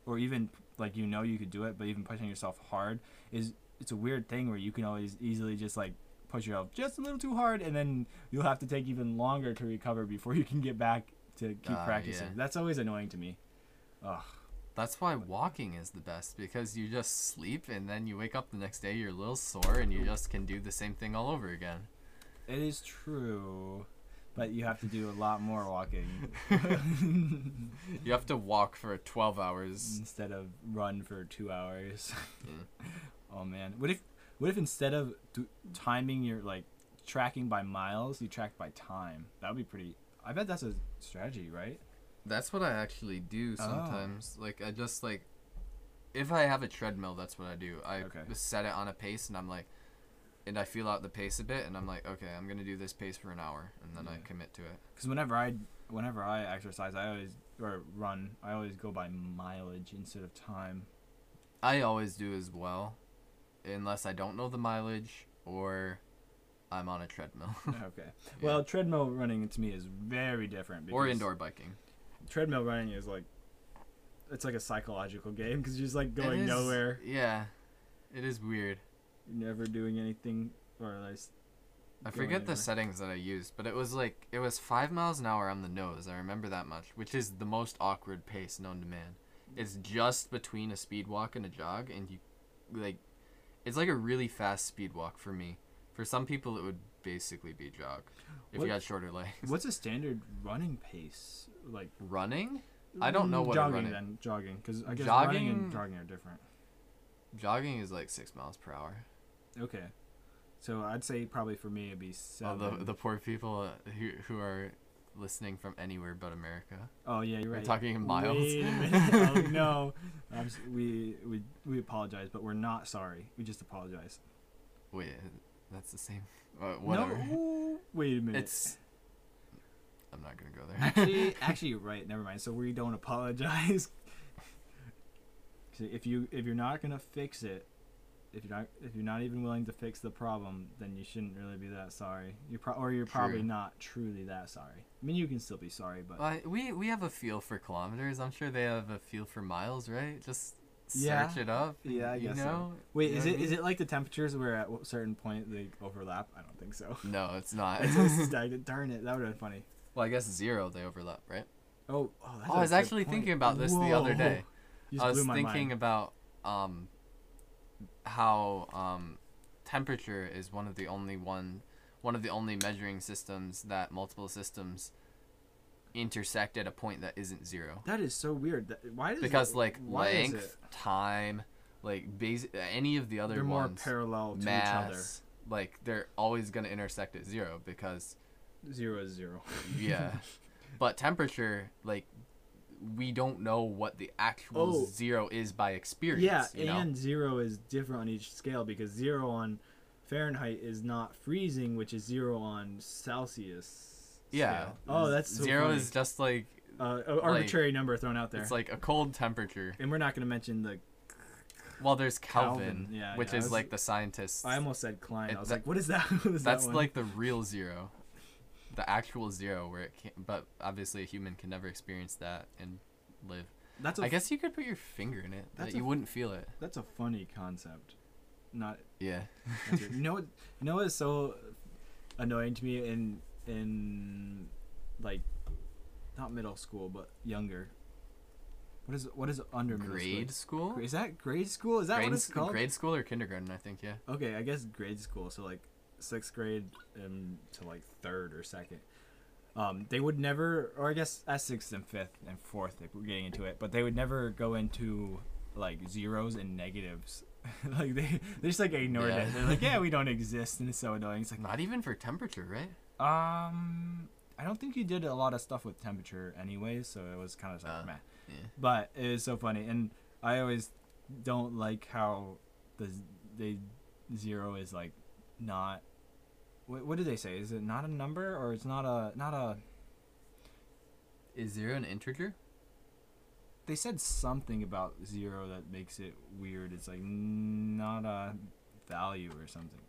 or even like you know you could do it, but even pushing yourself hard is it's a weird thing where you can always easily just like push yourself just a little too hard, and then you'll have to take even longer to recover before you can get back to keep Ah, practicing. yeah. That's always annoying to me. Ugh. That's why walking is the best because you just sleep and then you wake up the next day you're a little sore and you just can do the same thing all over again. It is true, but you have to do a lot more walking You have to walk for 12 hours. instead of run for two hours. Yeah. Mm. Oh man, what if what if instead of d- timing your like tracking by miles, you track by time? That would be pretty. I bet that's a strategy, right? That's what I actually do Oh. sometimes. Like I just like if I have a treadmill, that's what I do. I Okay. just set it on a pace and I'm like and I feel out the pace a bit, and I'm like, okay, I'm gonna do this pace for an hour, and then I commit to it. Because whenever I whenever I exercise, I always or run, I always go by mileage instead of time. I always do as well, unless I don't know the mileage or I'm on a treadmill okay. Well, treadmill running to me is very different. or indoor biking. Treadmill running is like, it's like a psychological game because you're just like going is- nowhere. Yeah, it is weird. You're never doing anything or like. s- I forget the settings that I used, but it was like it was five miles an hour on the nose. I remember that much, which is the most awkward pace known to man. It's just between a speed walk and a jog, and you like it's like a really fast speed walk for me. For some people, it would basically be jog if What- you had shorter legs. What's a standard running pace like? Running? I don't know Mm, what jogging running- then jogging because I guess running and Jogging- jogging are different. Jogging is like six miles per hour. Okay, so I'd say probably for me it'd be Oh, seven. the the poor people uh, who who are listening from anywhere but America. oh yeah, you're We're right. talking in miles. Wait a minute. oh no, we we we apologize, but we're not sorry. We just apologize. Wait, that's the same. Uh, whatever. No, wait a minute. It's. I'm not gonna go there. actually actually you're right. Never mind. So we don't apologize. If you if you're not gonna fix it, if you're not if you're not even willing to fix the problem, then you shouldn't really be that sorry. You're pro- or you're probably True. not truly that sorry. I mean, you can still be sorry, but Well, we we have a feel for kilometers. I'm sure they have a feel for miles, right? Just search Yeah. it up. Yeah, I you guess so. know. wait, You is it I is it like the temperatures where at a certain point they overlap? I don't think so. No, it's not. It's stagnant. Darn it, that would have been funny. Well, I guess zero they overlap, right? Oh, oh, Oh, I was actually point. thinking about this the other day. I was thinking mind. about um how um temperature is one of the only one one of the only measuring systems that multiple systems intersect at a point that isn't zero. That is so weird. That, why does Because it- like why length, time, like base any of the other they're more parallel to mass, each other. like they're always gonna intersect at zero because. Zero is zero. yeah. but temperature, like we don't know what the actual Oh. zero is by experience. Yeah, you know? and zero is different on each scale because zero on Fahrenheit is not freezing, which is zero on Celsius. Yeah. scale. Oh, that's so zero funny. is just like uh, arbitrary number thrown out there. it's like a cold temperature. and we're not going to mention the. Well, there's Kelvin, Kelvin, yeah, which yeah, is was- like the scientists. I almost said Klein. It- I was that- like, what is that? What is That's one? like the real zero, the actual zero where it can. But obviously, a human can never experience that and live. That's a I guess you could put your finger in it, but you wouldn't feel it. that's a funny concept. Not Yeah. You know what? You know what's so annoying to me in in like not middle school but younger. What is what is under middle grade school? school. Is that grade school? Is that grade, what it's called? grade school or kindergarten? I think. Yeah. Okay, I guess grade school. So like sixth grade um, to like third or second. Um, they would never, or I guess at sixth and fifth and fourth, if we're getting into it, but they would never go into like zeros and negatives. like they, they just like ignored Yeah. it. They're like, yeah, we don't exist, and it's so annoying. It's like, Not even for temperature, right? um, I don't think you did a lot of stuff with temperature anyway, so it was kind of like Uh, meh. Yeah. But it is so funny, and I always don't like how the they zero is like not. What, what do they say? Is it not a number or it's not a not a? Is zero an integer? They said something about zero that makes it weird. It's like not a value or something.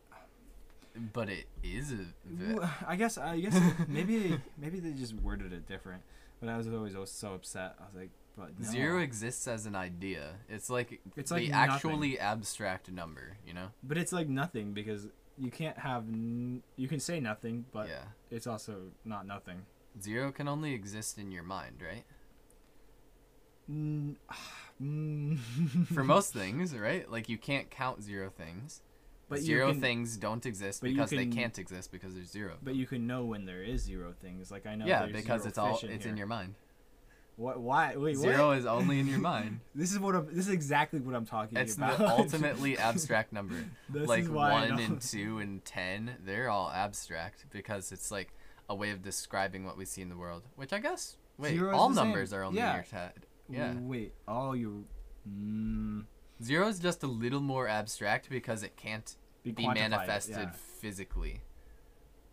But it is a. Well, I guess I guess maybe maybe they just worded it different. But I was always, always so upset. I was like, but no. Zero exists as an idea. It's like It's like the nothing. actually abstract number. You know. But it's like nothing because you can't have. N- you can say nothing, but yeah. it's also not nothing. Zero can only exist in your mind, right? Mm, mm. For most things, right? Like you can't count zero things. but zero can, things don't exist because they can- can't exist because there's zero. But you can know when there is zero things. Like I know. yeah, because it's all it's in your mind. What? Why? Wait. Zero what? is only in your mind. This is what. I'm, this is exactly what I'm talking It's about. It's the ultimately abstract number. This like one and two and ten, they're all abstract because it's like a way of describing what we see in the world. Which I guess wait, Zero all the same. numbers are only Yeah. in your head. Yeah. Wait. All you. Mm, Zero is just a little more abstract because it can't be, be manifested yeah. physically.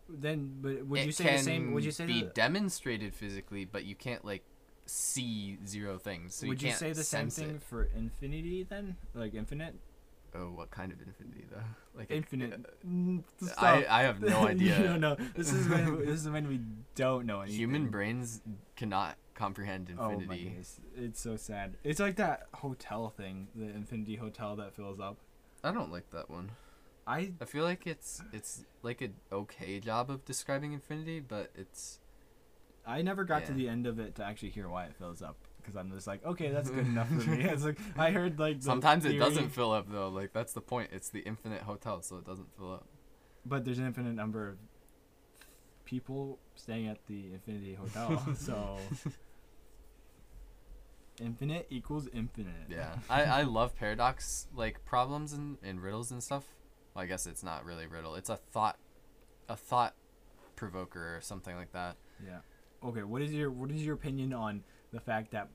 Then, but would it you say can the same? Would you say be demonstrated physically, but you can't like see zero things. So would you, you, say the same thing It. for infinity then? Like infinite, Oh, what kind of infinity though? Like infinite. Mm. I, I have no idea. no, no. This is when this is when we don't know anything. Human brains cannot comprehend infinity. Oh my goodness, it's so sad. It's like that hotel thing, the Infinity Hotel that fills up. I don't like that one. I I feel like it's it's like an okay job of describing infinity, but it's I never got to the end of it to actually hear why it fills up because I'm just like, okay, that's good enough for me. It's like I heard like sometimes it doesn't fill up though. Like that's the point. It's the infinite hotel, so it doesn't fill up. but there's an infinite number of people staying at the Infinity Hotel, so infinite equals infinite. Yeah, I, I love paradox like problems and, and riddles and stuff. Well, I guess it's not really riddle. It's a thought, a thought provoker or something like that. Yeah. Okay. What is your What is your opinion on the fact that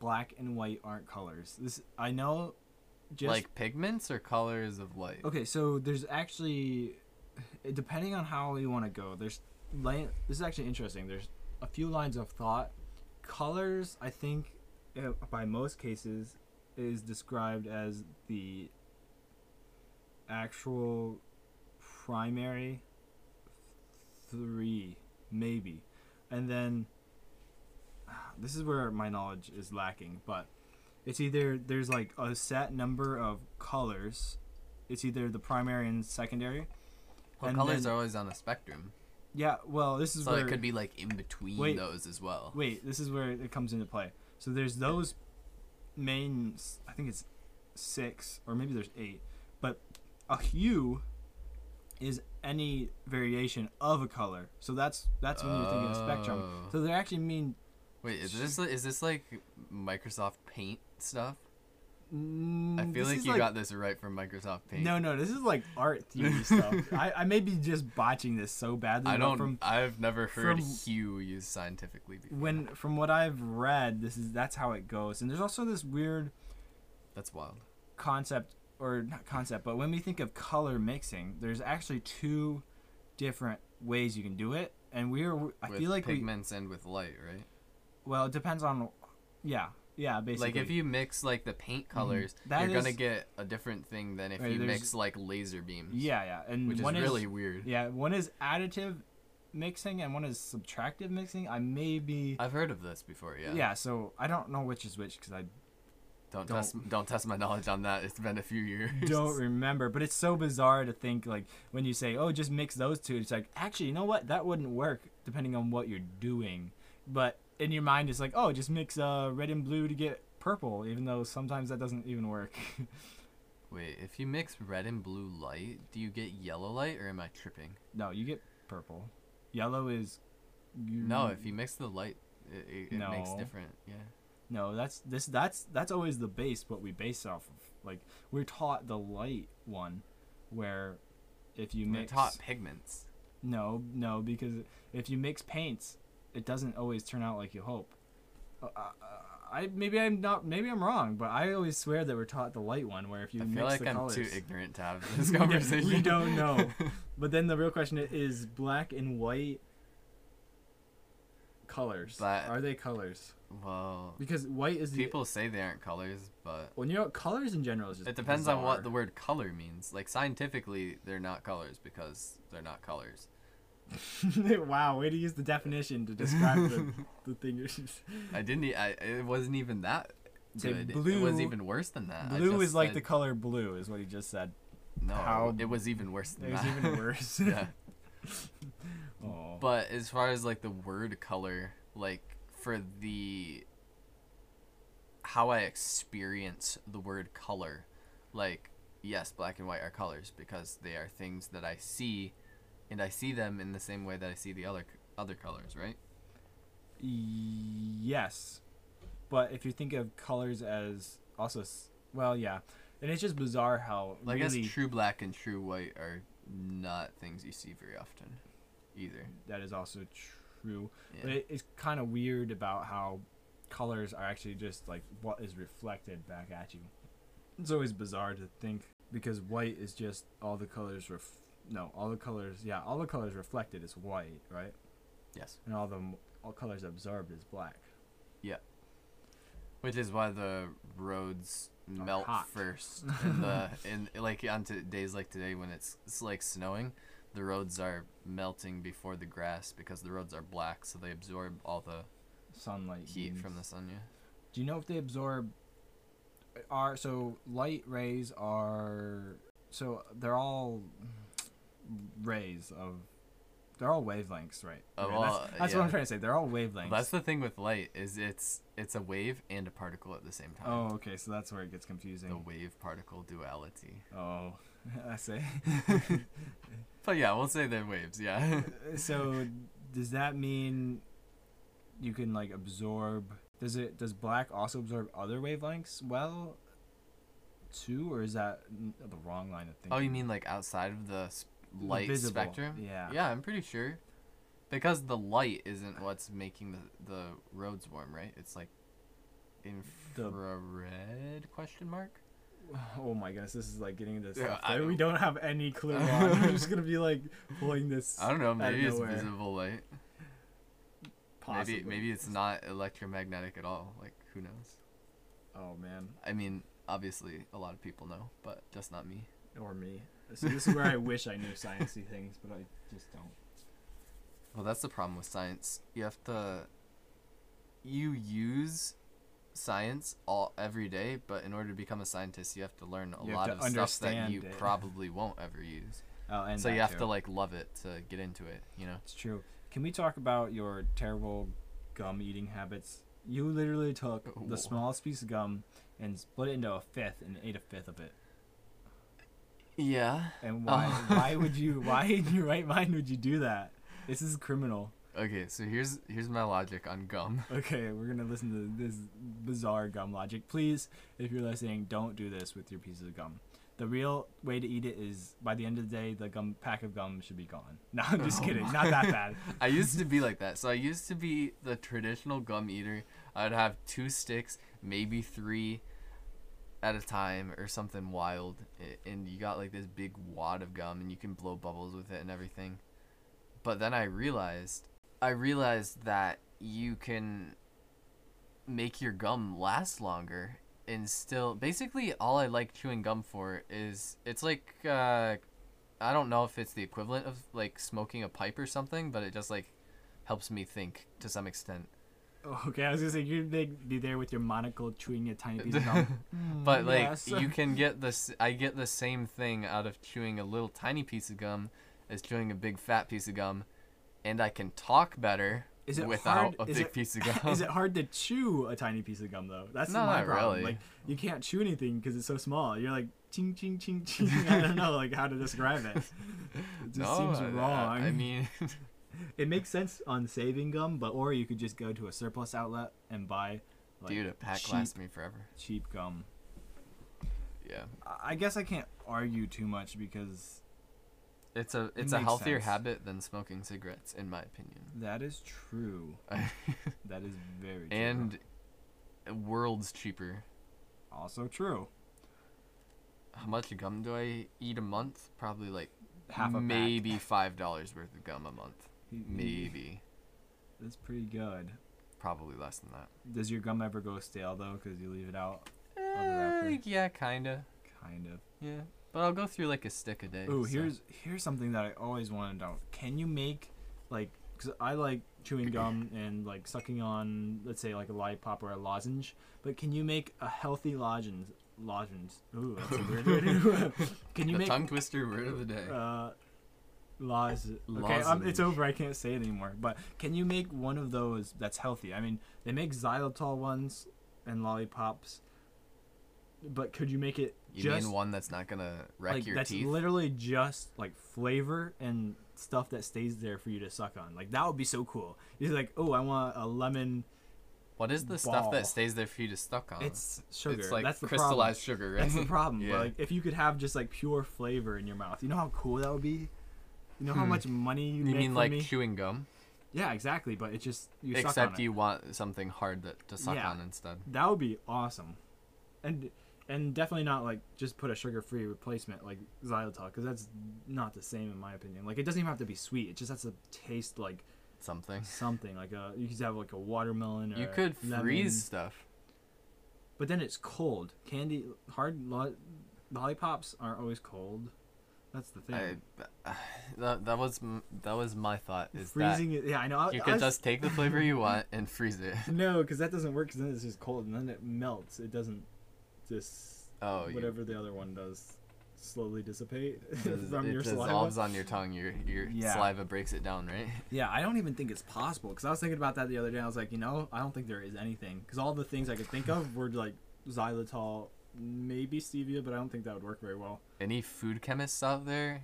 black and white aren't colors? This I know. Just like pigments or colors of light. okay, so there's actually, eh, depending on how you want to go, there's This is actually interesting. There's a few lines of thought. Colors, I think, uh, by most cases, is described as the actual primary three, maybe, and then this is where my knowledge is lacking, but it's either there's like a set number of colors. It's either the primary and secondary. Well, and colors then- are always on a spectrum, Yeah, well, this is so where it could be like in between Wait. those as well. Wait, this is where it comes into play. So there's those main. I think it's six, or maybe there's eight. But a hue is any variation of a color. So that's that's when you're thinking of spectrum. Oh. So they actually mean. Wait, is this is this like Microsoft Paint stuff? Mm, I feel like you got this right from Microsoft Paint. No, no, this is like art theory stuff. I, I may be just botching this so badly. I don't. From I've never heard from- hue used scientifically before. when from what I've read, this is that's how it goes. And there's also this weird That's wild. concept or not concept, but when we think of color mixing, there's actually two different ways you can do it, and we're I with feel like we pigments and with light, right? well it depends on yeah yeah basically Like if you mix like the paint mm-hmm. colors, That you're gonna get a different thing than if Right, you mix like laser beams. yeah yeah and which one is really weird. yeah one is additive mixing and one is subtractive mixing. I may be I've heard of this before. Yeah. yeah. so I don't know which is which because I Don't, Don't- test. Don't test my knowledge on that. It's been a few years. don't remember. But it's so bizarre to think like when you say, "Oh, just mix those two. It's like actually, you know what? That wouldn't work depending on what you're doing. But in your mind, it's like, "Oh, just mix uh, red and blue to get purple," even though sometimes that doesn't even work. Wait, if you mix red and blue light, do you get yellow light or am I tripping? no, you get purple. Yellow is. You, No, if you mix the light, it, it, it makes different. Yeah. No, that's this. That's that's always the base. What we base off of. Like we're taught the light one, where if you mix We're taught pigments. No, no, because if you mix paints, it doesn't always turn out like you hope. Uh, uh, I maybe I'm not maybe I'm wrong, but I always swear that we're taught the light one, where if you I mix feel like the I'm colors, too ignorant to have this conversation. we don't know. But then the real question i- is black and white colors. Are they colors? Well, Because white is the people say they aren't colors, but well, you know, colors in general is just it depends on what the word color means. Like scientifically, they're not colors because they're not colors. wow, way to use the definition to describe the, the thing. you're just- I didn't. I, it wasn't even that Say good. it was even worse than that. Blue just is like the color blue, is what he just said. no. how- it was even worse than It was even worse. yeah. Oh. But as far as like the word color, like for the how I experience the word color, like yes, black and white are colors because they are things that I see, and I see them in the same way that I see the other other colors, right? Yes, but if you think of colors as also, well, yeah, and it's just bizarre how Like I guess true black and true white are not things you see very often, either. that is also true. Yeah. But it, it's kind of weird about how colors are actually just like what is reflected back at you. It's always bizarre to think. because white is just all the colors ref- no all the colors yeah all the colors reflected is white right Yes. and all the all colors absorbed is black yeah Which is why the roads melt hot. first. In the in like on t- days like today when it's it's like snowing, the roads are melting before the grass because the roads are black, so they absorb all the sunlight heat beams. from the sun. Yeah. do you know if they absorb are so light rays are so they're all rays of they're all wavelengths right Oh, Okay, well, that's, that's what i'm trying to say they're all wavelengths That's the thing with light is it's it's a wave and a particle at the same time. oh okay so that's where it gets confusing The wave particle duality. oh i say But yeah, we'll say they're waves. Yeah. so does that mean you can like absorb does it does black also absorb other wavelengths well too or is that the wrong line of thinking oh, you mean like outside of the s- The light visible, spectrum? yeah Yeah, I'm pretty sure. Because the light isn't what's making the the roads warm, right? It's like The- infrared question mark. Oh my goodness, this is like getting into Yeah, stuff that we don't- don't have any clue on. We're just gonna be like pulling this. I don't know. Maybe it's nowhere. visible light. Possibly. Maybe maybe it's not electromagnetic at all. Like who knows? Oh man, I mean, obviously a lot of people know, but just not me. or me. So this is where I wish I knew sciencey things, but I just don't. Well, that's the problem with science. You have to you use science all every day, but in order to become a scientist, you have to learn a You lot of stuff that you it. probably won't ever use. Oh, and so you have too. to like love it to get into it, you know. It's true. Can we talk about your terrible gum eating habits? You literally took the smallest piece of gum and split it into a fifth and ate a fifth of it. Yeah. And why? Oh. why would you? Why in your right mind would you do that? This is criminal. Okay, so here's here's my logic on gum. Okay, we're gonna listen to this bizarre gum logic. Please, if you're listening, don't do this with your pieces of gum. The real way to eat it is by the end of the day, the gum pack of gum should be gone. No, I'm just Oh kidding. my- Not that bad. I used to be like that. So I used to be the traditional gum eater. I'd have two sticks, maybe three at a time or something wild. And you got like this big wad of gum and you can blow bubbles with it and everything. But then I realized I realized that you can make your gum last longer and still basically all I like chewing gum for is it's like uh I don't know if it's the equivalent of like smoking a pipe or something, but it just like helps me think to some extent. Okay, I was gonna say you'd be- be there with your monocle chewing a tiny piece of gum. Mm, But like yes. you can get this I get the same thing out of chewing a little tiny piece of gum as chewing a big fat piece of gum and I can talk better Is it without hard? a big it, piece of gum. Is it hard to chew a tiny piece of gum though? That's No, my not problem. really. Like you can't chew anything because it's so small. You're like ching ching ching ching. I don't know like how to describe it. It just no, seems wrong. I mean it makes sense on saving gum, but or you could just go to a surplus outlet and buy like dude, a pack cheap, lasts me forever. cheap gum. Yeah. I guess I can't argue too much because It's a it's a healthier sense. habit than smoking cigarettes in my opinion. that is true. That is very true. and worlds cheaper. also true. How much gum do I eat a month? Probably like Half a pack. maybe five dollars worth of gum a month. Maybe, That's pretty good. probably less than that. Does your gum ever go stale though? Because you leave it out. Eh, yeah, kinda. Kind of. Yeah, but I'll go through like a stick a day. Oh, so- here's here's something that I always wanted to know. Can you make like? Cause I like chewing gum and like sucking on, let's say like a lollipop or a lozenge. But can you make a healthy lozenge? Lozenge. Ooh, that's a weird word. can you the make tongue twister word of the day. uh, loz? Okay, um, it's over. I can't say it anymore. But can you make one of those that's healthy? I mean, they make xylitol ones and lollipops. But could you make it you just mean one that's not gonna wreck like your that's teeth? literally just like flavor and stuff that stays there for you to suck on. Like that would be so cool. You're like, oh, I want a lemon. what is the stuff that stays there for you to suck on? It's sugar. It's like that's the crystallized sugar, right? Problem. That's the problem. yeah. But like, if you could have just like pure flavor in your mouth, you know how cool that would be. You know how Hmm. much money you, make you mean like me? chewing gum? Yeah, exactly. But it just you suck on Except it. you want something hard that, to suck Yeah. on instead. That would be awesome. And and definitely not like just put a sugar-free replacement like xylitol because that's not the same in my opinion. Like it doesn't even have to be sweet; it just has to taste like Something. something. Like a you could have like a watermelon. Or You could freeze stuff. but then it's cold. Candy, hard lo- lollipops aren't always cold. That's the thing. I, that, that was that was my thought. Is Freezing it, yeah, I know. I- you I could was- just take the flavor you want and freeze it. no, because that doesn't work. Because then it's just cold, and then it melts. It doesn't just Oh, you- whatever the other one does slowly dissipate Does- from it your dissolves saliva. on your tongue. Your your Yeah. saliva breaks it down, right? Yeah, I don't even think it's possible. Because I was thinking about that the other day. I was like, you know, I don't think there is anything. Because all the things I could think of were like xylitol, maybe stevia, but I don't think that would work very well. Any food chemists out there?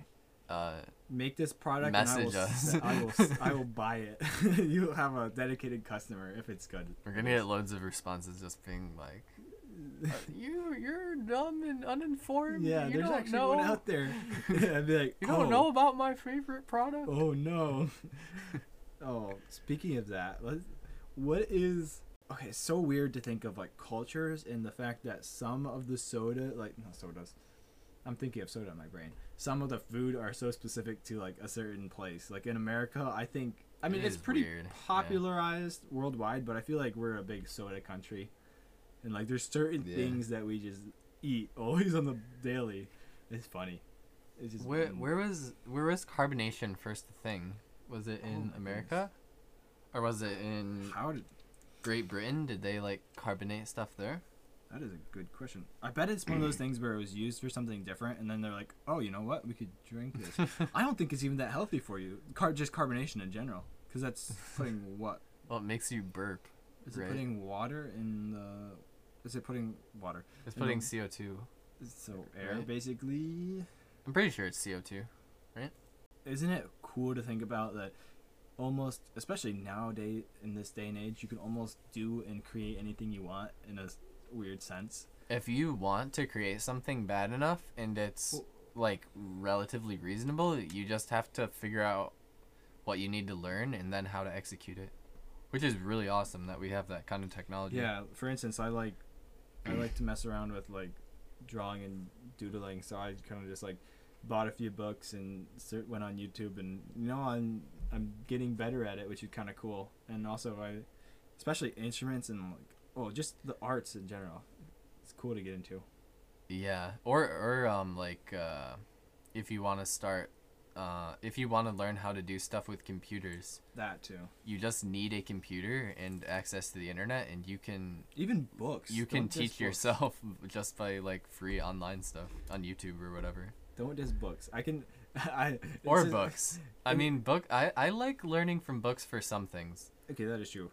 Uh, Make this product Message and I will, us. s- I will, s- I will buy it. You'll have a dedicated customer if it's good. we're gonna get loads of responses just being like, "You you're dumb and uninformed. Yeah, you there's don't actually know. one out there. I'd be like, You oh, don't know about my favorite product." Oh no. oh, speaking of that, what, what is okay? It's so weird to think of like cultures and the fact that some of the soda, like no sodas, I'm thinking of soda in my brain. Some of the food are so specific to like a certain place. Like in America, I think. I mean, It it's pretty weird, yeah. popularized worldwide, but I feel like we're a big soda country, and like there's certain Yeah. things that we just eat always on the daily. It's funny. It's just Where mm. where was where was carbonation first a thing? Was it in Oh, America, or was it in how did Great Britain? Did they like carbonate stuff there? That is a good question. I bet it's one of those things where it was used for something different, and then they're like, "Oh, you know what? We could drink this." I don't think it's even that healthy for you. Car- just carbonation in general, because that's putting what? Well, it makes you burp. Is Right. it putting water in the? Is it putting water? It's No. putting CO two. So air, Right. basically. I'm pretty sure it's CO two. right? Isn't it cool to think about that? Almost, especially nowadays in this day and age, you can almost do and create anything you want in a weird sense. If you want to create something bad enough and it's Well- like relatively reasonable, you just have to figure out what you need to learn and then how to execute it. Which is really awesome that we have that kind of technology. Yeah, for instance, I like I like to mess around with like drawing and doodling, so I kind of just like bought a few books and went on YouTube, and you know I'm I'm getting better at it, which is kind of cool. And also I, especially instruments and like oh just the arts in general, it's cool to get into. Yeah, or or um like uh, if you want to start, uh, if you want to learn how to do stuff with computers, That too. you just need a computer and access to the internet, and you can Even books. you can teach books. yourself just by like free online stuff on YouTube or whatever, Don't just books. I can. I or just- books. I mean, book. I I like learning from books for some things. Okay, that is true.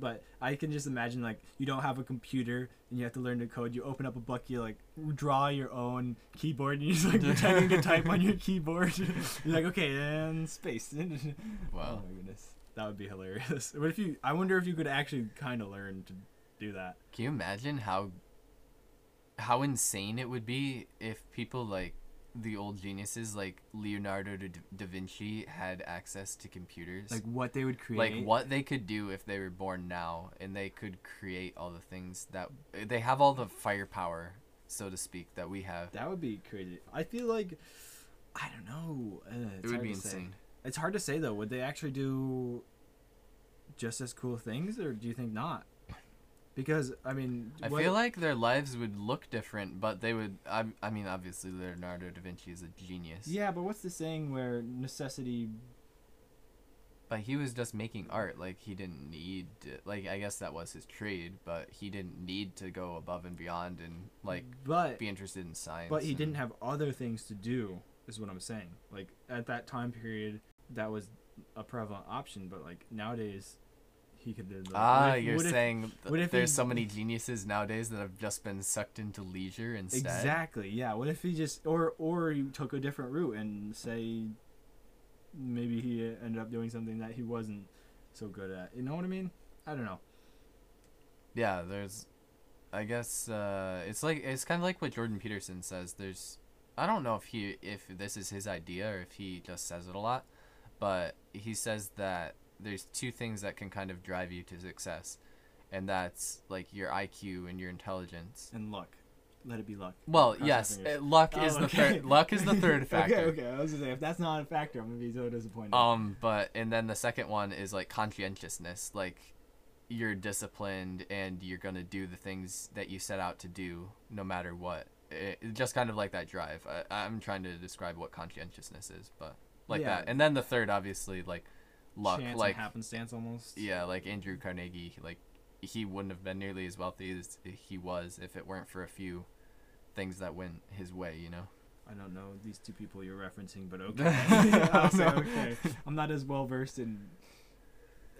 But I can just imagine like you don't have a computer and you have to learn to code. You open up a book, you like draw your own keyboard, and you're just like pretending to type on your keyboard. you're like, okay, and space. Wow. Oh my goodness, that would be hilarious. What if you? I wonder if you could actually kind of learn to do that. Can you imagine how how insane it would be if people like the old geniuses like Leonardo da, da Vinci had access to computers? Like what they would create. like what they could do if they were born now and they could create all the things that they have all the firepower so to speak that we have That would be crazy. I feel like I don't know. Uh, it would be to say. insane It's hard to say though. Would they actually do just as cool things, or do you think not? Because I mean, i feel like their lives would look different but they would I, I mean obviously leonardo da vinci is a genius yeah, but what's the saying where necessity? but he was just making art like he didn't need to, like i guess that was his trade but he didn't need to go above and beyond and like but be interested in science but he and- didn't have other things to do. Is what I'm saying. Like at that time period, that was a prevalent option. But like nowadays, he could do. Ah, if- you're if- saying if there's he- so many geniuses nowadays that have just been sucked into leisure instead. Exactly. Yeah. What if he just or or he took a different route and say maybe he ended up doing something that he wasn't so good at. You know what I mean? I don't know. Yeah, there's, I guess uh, it's like it's kind of like what Jordan Peterson says. There's, I don't know if he if this is his idea or if he just says it a lot, but he says that there's two things that can kind of drive you to success, and that's like your IQ and your intelligence. And luck. let it be luck. Well, Cross yes, fingers. uh, luck Oh, is the third. Luck is the third factor. okay, okay. I was gonna say if that's not a factor, I'm gonna be so disappointed. Um, but and then the second one is like conscientiousness, like you're disciplined and you're gonna do the things that you set out to do, no matter what. It, it- just kind of like that drive. I, I'm trying to describe what conscientiousness is, but like Yeah. that. And then the third, obviously, like luck, like happenstance almost. yeah, like Andrew Carnegie, like he wouldn't have been nearly as wealthy as he was if it weren't for a few things that went his way, you know. I don't know these two people you're referencing, but okay. No. okay. I'm not as well versed in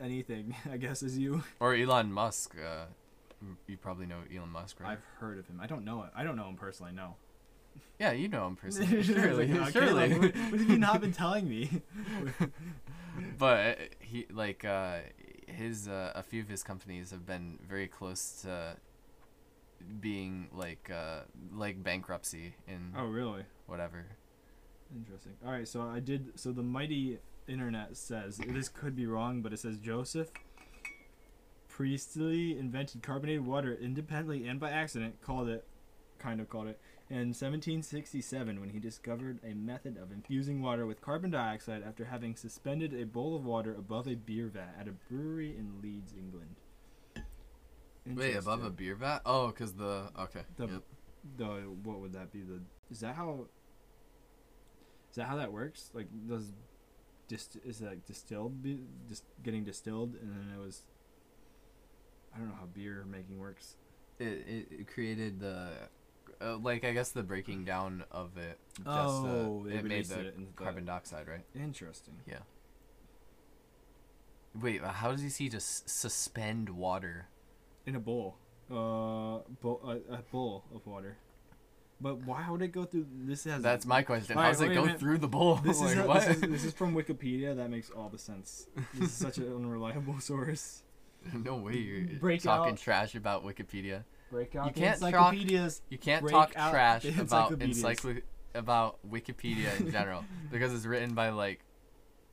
anything, I guess, as you. Or Elon Musk. Uh, you probably know Elon Musk, right? I've heard of him. I don't know it. I don't know him personally. No. Yeah, you know him personally. surely, Like, okay, surely. like, what, what have you not been telling me? but he like uh, his uh, a few of his companies have been very close to being like uh, like bankruptcy in oh, really? whatever. Interesting. All right, so I did. So the mighty internet says this could be wrong, but it says Joseph Priestley invented carbonated water independently and by accident. Called it, kind of called it, in 1767 when he discovered a method of infusing water with carbon dioxide after having suspended a bowl of water above a beer vat at a brewery in Leeds, England. Wait, above a beer vat? Oh, because the okay. The- yep. the what would that be the is that how is that how that works like does dist is that like distilled be, just getting distilled and then it was i don't know how beer making works It, it, it created the uh, like I guess the breaking down of it. Just, Oh, uh, it made the it carbon dioxide, right? interesting Yeah. Wait, uh, how does he see just suspend water? in a bowl uh bowl a, a bowl of water but why would it go through this has That's my question. How does it go through the bowl? this is, Like, a- what? this is this is from wikipedia that makes all the sense this is such an unreliable source no way you're Break talking out- trash about Wikipedia. Break out You the can't talk- encyclopedias You can't Break talk trash about encyclopedias. encycl- about Wikipedia in general because it's written by like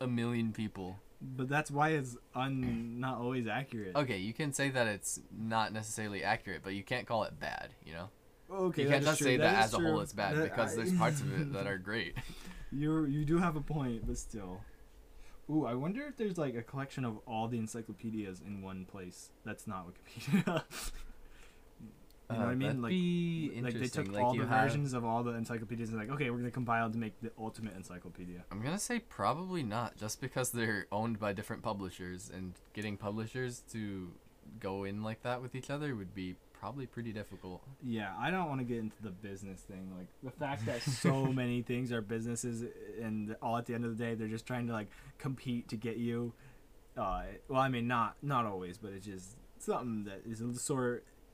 a million people. But that's why it's un not always accurate. Okay, you can say that it's not necessarily accurate, but you can't call it bad. You know, Okay, you can't just true. say that as a whole it's bad That- because I- there's parts of it that are great. You you do have a point, but still. Ooh, I wonder if there's like a collection of all the encyclopedias in one place. That's not Wikipedia. you know what I mean? Uh, Like, like they took Like, all the have- versions of all the encyclopedias and like, okay, we're gonna compile to make the ultimate encyclopedia. I'm gonna say probably not, just because they're owned by different publishers, and getting publishers to go in like that with each other would be probably pretty difficult. Yeah, I don't want to get into the business thing. Like the fact that so many things are businesses, and all at the end of the day, they're just trying to like compete to get you. Uh, well, I mean, not not always, but it's just something that is a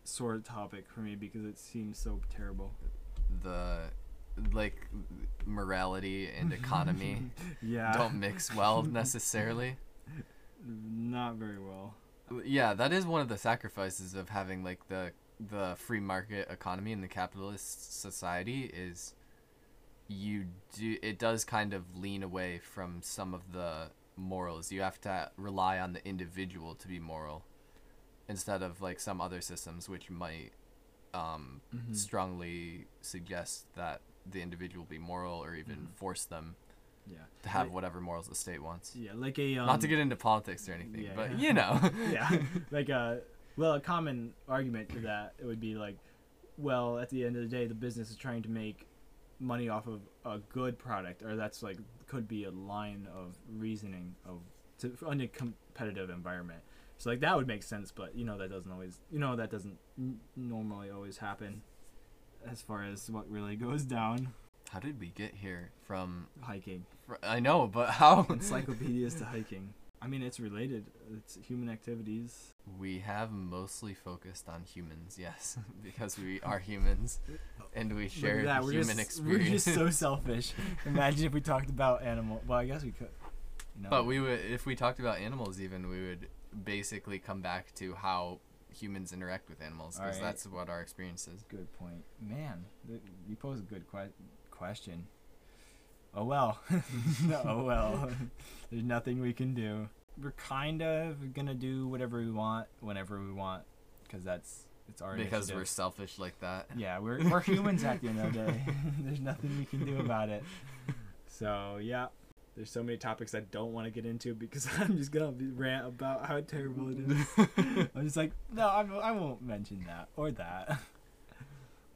sore topic for me because it seems so terrible. The like morality and economy Yeah, don't mix well necessarily. not very well. Yeah, that is one of the sacrifices of having like the the free market economy and the capitalist society is you do it does kind of lean away from some of the morals. You have to rely on the individual to be moral instead of like some other systems which might um, Mhm. strongly suggest that the individual be moral or even Mhm. force them Yeah, to have Like- whatever morals the state wants. yeah, like a um, Not to get into politics or anything, yeah. but you know. yeah, like a well, a common argument to that it would be like, well, at the end of the day, the business is trying to make money off of a good product, or that's like could be a line of reasoning of to in a competitive environment. So like that would make sense, but you know that doesn't always, you know that doesn't n- normally always happen, as far as what really goes down. How did we get here from? Hiking, fr- I know, but how? encyclopedias to hiking. I mean, it's related. It's human activities. we have mostly focused on humans, yes, because we are humans, and we share that, we're human just, experience. We're just so selfish. Imagine if we talked about animal. Well, I guess we could. No. But we would, if we talked about animals, even we would basically come back to how humans interact with animals, because Alright. that's what our experience is. Good point, man. th- You pose a good que- question. Oh well. oh well. There's nothing we can do. We're kind of gonna do whatever we want whenever we want, because that's it's our because we're selfish like that. yeah we're we're humans at the end of the day. There's nothing we can do about it. So yeah, there's so many topics I don't want to get into because I'm just gonna be rant about how terrible it is. I'm just like, no, I'm, I won't mention that or that.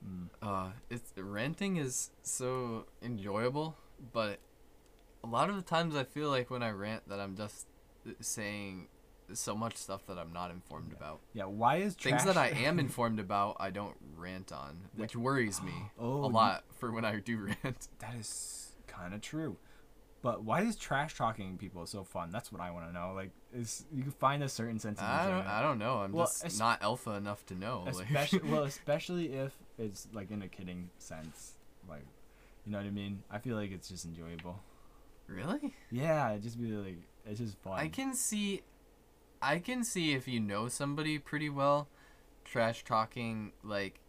Mm. Uh, it's ranting is so enjoyable, but a lot of the times I feel like when I rant that I'm just saying so much stuff that I'm not informed about. Yeah, why is? Things that I am informed about, I don't rant on, which worries me Oh, a lot for when I do rant. That is kind of true. But why is trash talking people so fun? That's what I want to know. Like, is you can find a certain sense of I don't, enjoyment. I don't know. I'm Well, just es- not alpha enough to know. like- especially well, especially if it's like in a kidding sense. Like, you know what I mean? I feel like it's just enjoyable. really? Yeah, it just be like it's just fun. I can see, I can see if you know somebody pretty well, trash talking like,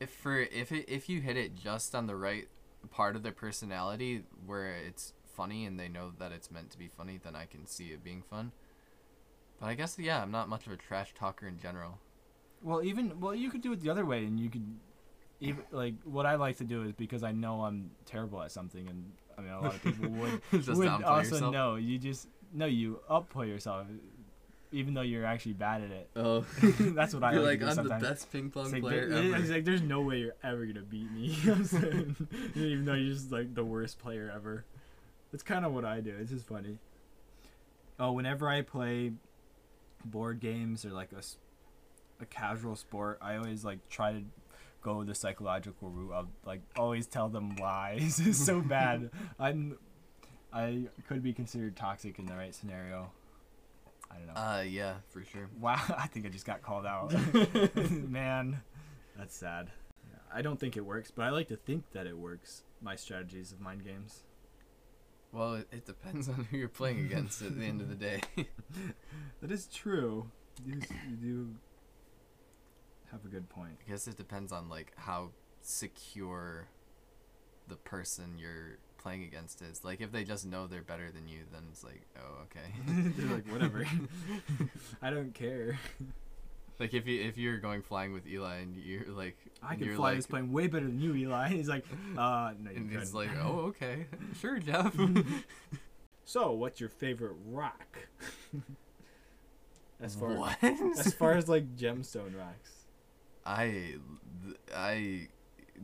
if for if it if you hit it just on the right part of their personality where it's funny and they know that it's meant to be funny, then I can see it being fun. But I guess yeah, I'm not much of a trash talker in general. Well, even well, you could do it the other way, and you could even like what I like to do is because I know I'm terrible at something, and I mean a lot of people would Just would also yourself. know. You just no, you upplay yourself, even though you're actually bad at it. Oh, That's what I You're like like I'm sometimes. the best ping pong like, player there- ever. it's like there's no way you're ever gonna beat me. You know what I'm saying? even though you're just like the worst player ever. That's kind of what I do. It's just funny. Oh, whenever I play board games or like a casual sport, I always like try to go the psychological route of like always tell them lies. it's so bad. I'm I could be considered toxic in the right scenario. I don't know. Uh, yeah, for sure. Wow, I think I just got called out. Man, that's sad. I don't think it works, but I like to think that it works. My strategies of mind games. Well, it, it depends on who you're playing against at the end of the day. That is true. You, you do have a good point. I guess it depends on like how secure the person you're playing against is. Like if they just know they're better than you, then it's like, oh okay. They're like, whatever. I don't care. Like if you if you're going flying with Eli and you're like, I can fly like, this plane way better than you, Eli. He's like, uh, no, you and he's like, oh okay, sure, Jeff. So, what's your favorite rock? as far what? as far as like gemstone rocks. I I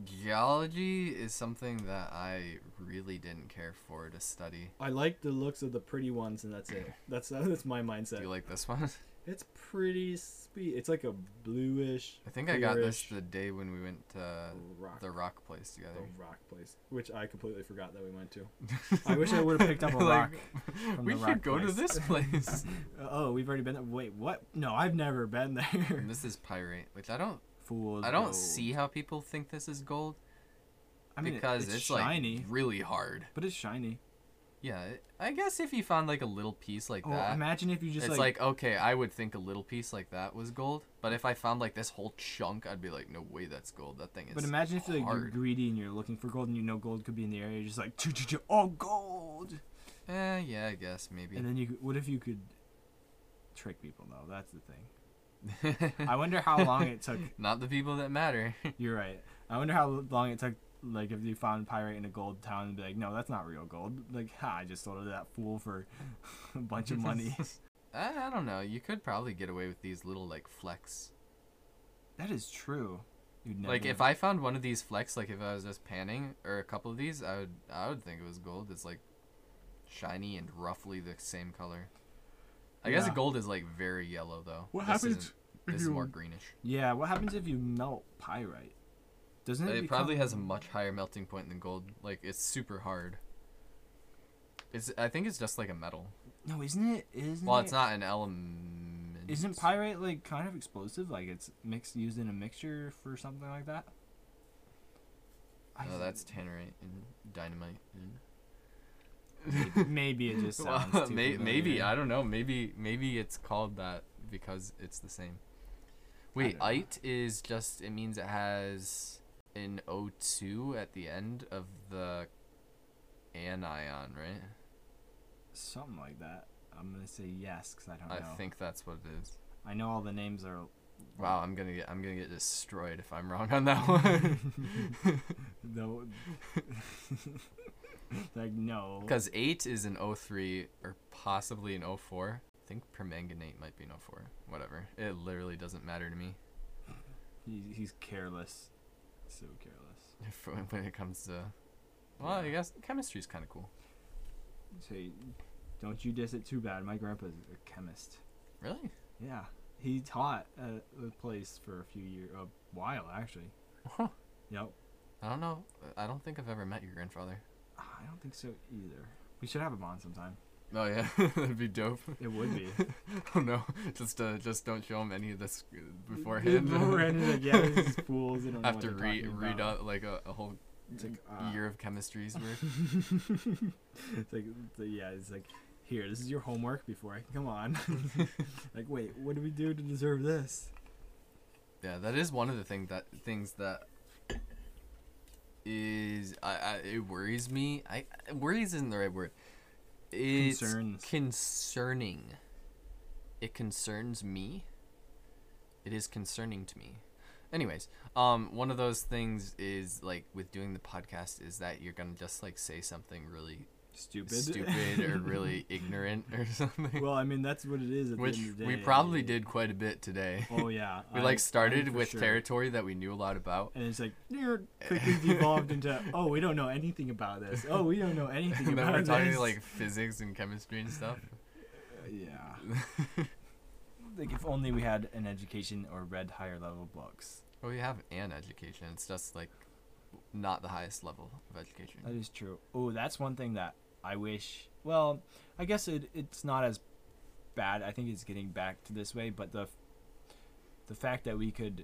geology is something that I really didn't care for to study. I like the looks of the pretty ones, and that's it. That's that's my Do mindset. you like this one? It's pretty sweet. It's like a bluish. I think I got this the day when we went to rock. the rock place together. the rock place, which I completely forgot that we went to. I wish I would have picked up a Like, rock. from we the should rock go to this place. Oh, we've already been there. Wait, what? No, I've never been there. and this is pyrite, which I don't Fools. I don't gold. see how people think this is gold I mean, because it's, it's, shiny, like really hard. but it's shiny. Yeah, I guess if you found like a little piece like Oh, that, imagine if you just it's like, like, okay, I would think a little piece like that was gold. But if I found like this whole chunk, I'd be like, no way, that's gold. That thing is. But imagine if like you're greedy and you're looking for gold and you know gold could be in the area. You're just like, "Choo, choo, choo, oh, gold. Eh, yeah, I guess maybe. And then you, what if you could trick people though? That's the thing. I wonder how long it took. Not the people that matter. You're right. I wonder how long it took. Like if you found pyrite in a gold town and be like, no, that's not real gold. Like, ha, I just sold it to that fool for a bunch of money. I, I don't know. You could probably get away with these little like flecks. that is true. You'd never. Like if I found one of these flecks, like if I was just panning or a couple of these, I would I would think it was gold. It's like shiny and roughly the same color. I guess Yeah. gold is like very yellow though. What This happens isn't- if This is more greenish. Yeah, what happens if you melt pyrite? Doesn't it? It probably has a much higher melting point than gold. Like it's super hard. It's I think it's just like a metal. No, isn't it? Isn't Well, it? it's not an element. Isn't pyrite like kind of explosive? Like it's mixed used in a mixture for something like that. I- No, that's tannerite and dynamite. maybe, maybe it just Well, sounds too may- maybe. I don't know. Maybe maybe it's called that because it's the same. Wait, ite is just it means it has an O2 at the end of the anion, right? something like that. I'm gonna say yes because I don't I know. I think that's what it is. I know all the names are Wow, I'm gonna get I'm gonna get destroyed if I'm wrong on that one. no. like no. Because eight is an O3 or possibly an O4. I think permanganate might be an O4. Whatever. It literally doesn't matter to me he's careless. So careless. when it comes to. Well, I Yeah. guess chemistry's kind of cool. Say, don't you diss it too bad. My grandpa's a chemist. Really? Yeah, he taught at the place for a few years, a while actually. Huh. Yep. I don't know. I don't think I've ever met your grandfather. I don't think so either. We should have him on sometime. Oh yeah, that'd be dope. It would be. oh no, just uh, just don't show him any of this beforehand. Beforehand, like, yeah, this is fools. They don't have to they're read about." out like a, a whole like, uh, year of chemistry's worth. it's like, yeah, it's like, here, this is your homework before I come on. like, wait, what do we do to deserve this? Yeah, that is one of the thing that things that is I, I it worries me. I worries isn't the right word. It's Concerns. concerning. It concerns me. It is concerning to me. Anyways, um, one of those things is like with doing the podcast is that you're gonna just like say something really Stupid. stupid or really ignorant or something. well, I mean, that's what it is. At Which the end of the we probably did quite a bit today. Oh yeah. we I- like I started with sure. territory that we knew a lot about. and it's like you're quickly devolved into oh we don't know anything about this oh we don't know anything and then about we're talking like physics and chemistry and stuff. Uh, yeah like if only we had an education or read higher level books well, we have an education. It's just like not the highest level of education. that is true oh that's one thing that i wish well i guess it, it's not as bad i think it's getting back to this way but the the fact that we could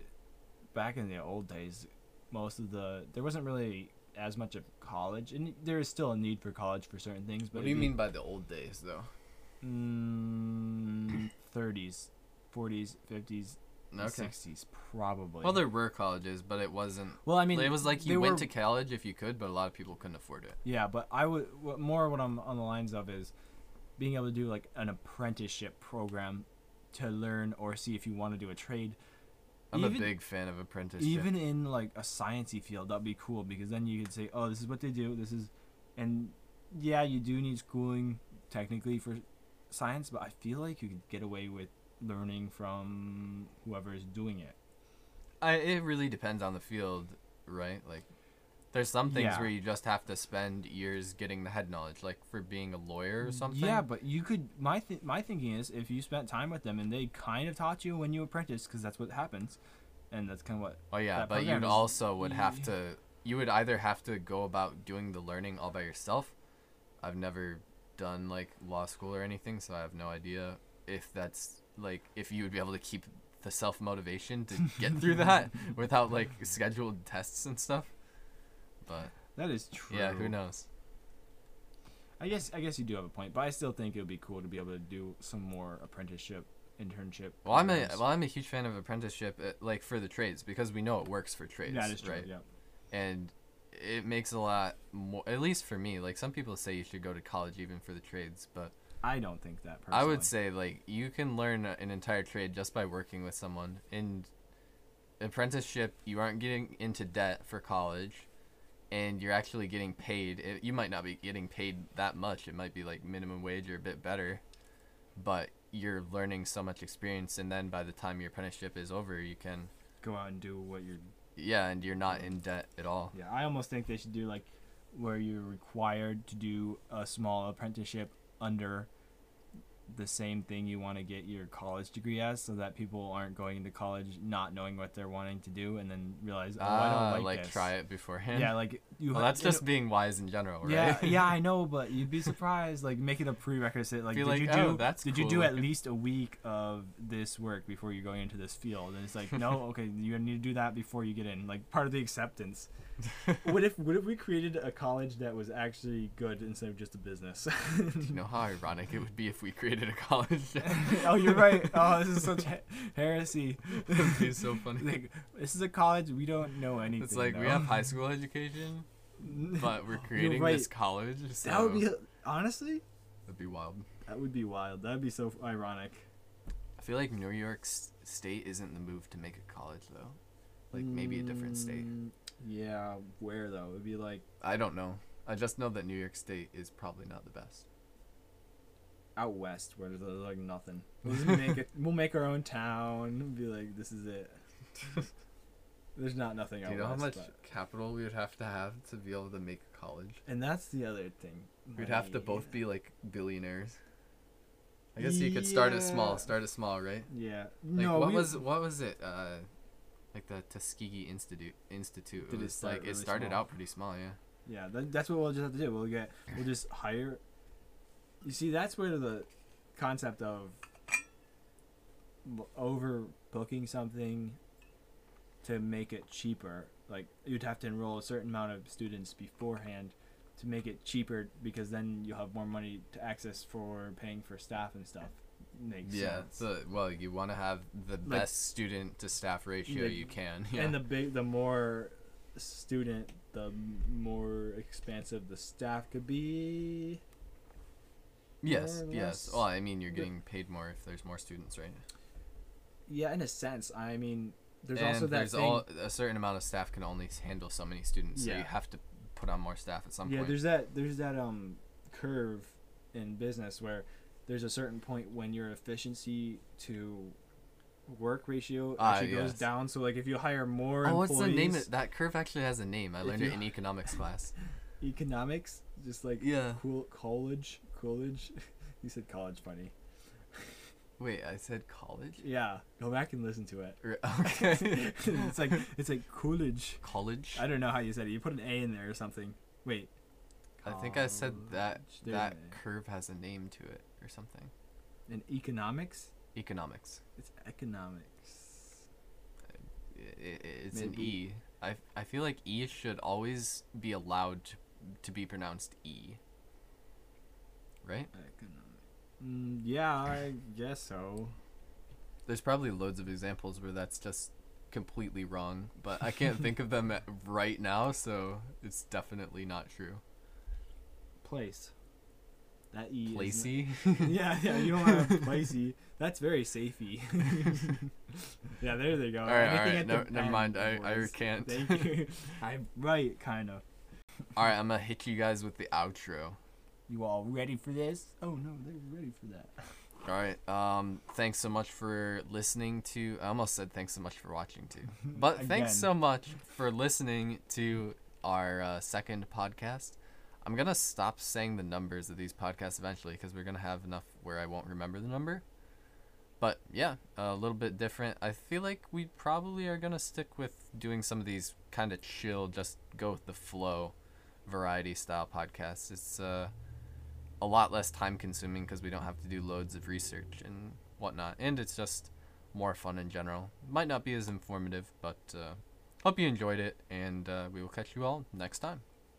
back in the old days most of the there wasn't really as much of college and there is still a need for college for certain things but What do you mean by the old days, though? Mm, 30s, 40s, 50s, Okay. 60s, probably. Well, there were colleges, but it wasn't. well, I mean, it was like you went were- to college if you could, but a lot of people couldn't afford it. Yeah, but I would more what I'm on the lines of is being able to do like an apprenticeship program to learn or see if you want to do a trade. I'm Even- a big fan of apprenticeship. Even in like a sciencey field, that'd be cool because then you could say, "Oh, this is what they do. This is," and yeah, you do need schooling technically for science, but I feel like you could get away with learning from whoever is doing it. I, it really depends on the field, right? Like, there's some things Yeah. where you just have to spend years getting the head knowledge, like for being a lawyer or something. Yeah, but you could. My th- my thinking is if you spent time with them and they kind of taught you when you apprentice, because that's what happens, and that's kind of what. Oh yeah, but you'd also would have to. You would either have to go about doing the learning all by yourself. I've never done like law school or anything, so I have no idea if that's like if you would be able to keep the self motivation to get through that without like scheduled tests and stuff. But That is true. yeah, who knows? I guess I guess you do have a point, but I still think it would be cool to be able to do some more apprenticeship, internship. Well, I'm a well, I'm a huge fan of apprenticeship, uh, like for the trades, because we know it works for trades, that is true. right? Yeah. and it makes a lot more at least for me like some people say you should go to college even for the trades but I don't think that. Personally. i would say like you can learn an entire trade just by working with someone in apprenticeship you aren't getting into debt for college and you're actually getting paid it, you might not be getting paid that much it might be like minimum wage or a bit better but you're learning so much experience and then by the time your apprenticeship is over you can go out and do what you're. yeah and you're not in debt at all Yeah, I almost think they should do like where you're required to do a small apprenticeship under the same thing you want to get your college degree as, so that people aren't going into college not knowing what they're wanting to do, and then realize, oh, I Ah, don't like, like this. try it beforehand Yeah, like you. well, that's you know- just being wise in general, right? Yeah, yeah, I know, but you'd be surprised. Like make it a prerequisite. Like, Be did like, you oh, do? "Oh, that's did you cool do at least a week of this work before you're going into this field? And it's like, no, okay, you need to do that before you get in. Like part of the acceptance. what if what if we created a college that was actually good instead of just a business? you know how ironic it would be if we created a college. oh, you're right. Oh, this is such he- heresy. Be so funny. like, this is a college we don't know anything. it's like we though. have high school education, but we're creating right. this college. So That would be honestly. that'd be wild. That would be wild. That'd be so ironic. I feel like New York State isn't the move to make a college though. Like maybe a different state. Mm, Yeah, where though? It'd be like I don't know. I just know that New York State is probably not the best. out west where there's like nothing. We'll make it. We'll make our own town. Be like, this is it. There's not nothing Do you know how much but- capital we would have to have to be able to make a college? and that's the other thing. We'd have to both be like billionaires. I guess you could start it small. Start it small, right? Yeah. Like no. what we- was what was it? Uh, like the Tuskegee Institute. Institute. Did it it was start like it started small? out pretty small. Yeah. Yeah, that, that's what we'll just have to do. We'll get. We'll just hire. You see, that's where the concept of overbooking something to make it cheaper. Like you'd have to enroll a certain amount of students beforehand to make it cheaper because then you'll have more money to access for paying for staff and stuff. Makes Yeah. sense. So well, you want to have the Like- best student to staff ratio Like- you can. Yeah. And the big, the more student, the more expansive the staff could be. yes. Yes. Well, I mean, you're getting paid more if there's more students, right? Yeah, in a sense. I mean, there's and also that there's thing. all a certain amount of staff can only handle so many students, so Yeah. you have to put on more staff at some yeah, point. Yeah, there's that. There's that um curve in business where there's a certain point when your efficiency to work ratio Ah, actually goes yes. down. So like if you hire more Oh, what's the name? Of, that curve actually has a name. I learned it in economics class. economics, just like Yeah. cool college, college. you said college, funny. Wait, I said college. Yeah, go back and listen to it. Okay. it's like it's like college. college. I don't know how you said it. You put an A in there or something. Wait. I think I said that. There's that curve has a name to it or something. in economics. Economics. It's economics. I- I- it's an Maybe. E. I, I feel like E should always be allowed to, to be pronounced E. Right? Economic. Mm, yeah, I guess so. There's probably loads of examples where that's just completely wrong, but I can't think of them right now, so it's definitely not true. Place. That E. Placey? yeah, yeah. You don't want to placey. That's very safey. yeah, there they go. All right, all right, at never- mind, I- I recant. Thank you. I'm right, kind of. Alright, I'm gonna hit you guys with the outro. You all ready for this? Oh no, they're ready for that. All right. Um, thanks so much for listening to. I almost said thanks so much for watching too, but thanks so much for listening to our uh, second podcast. I'm gonna stop saying the numbers of these podcasts eventually because we're gonna have enough where I won't remember the number. But yeah, a little bit different. I feel like we probably are gonna stick with doing some of these kind of chill, just go with the flow, variety style podcasts. It's uh a lot less time consuming because we don't have to do loads of research and whatnot. And it's just more fun in general. Might not be as informative, but uh, hope you enjoyed it, and uh, we will catch you all next time.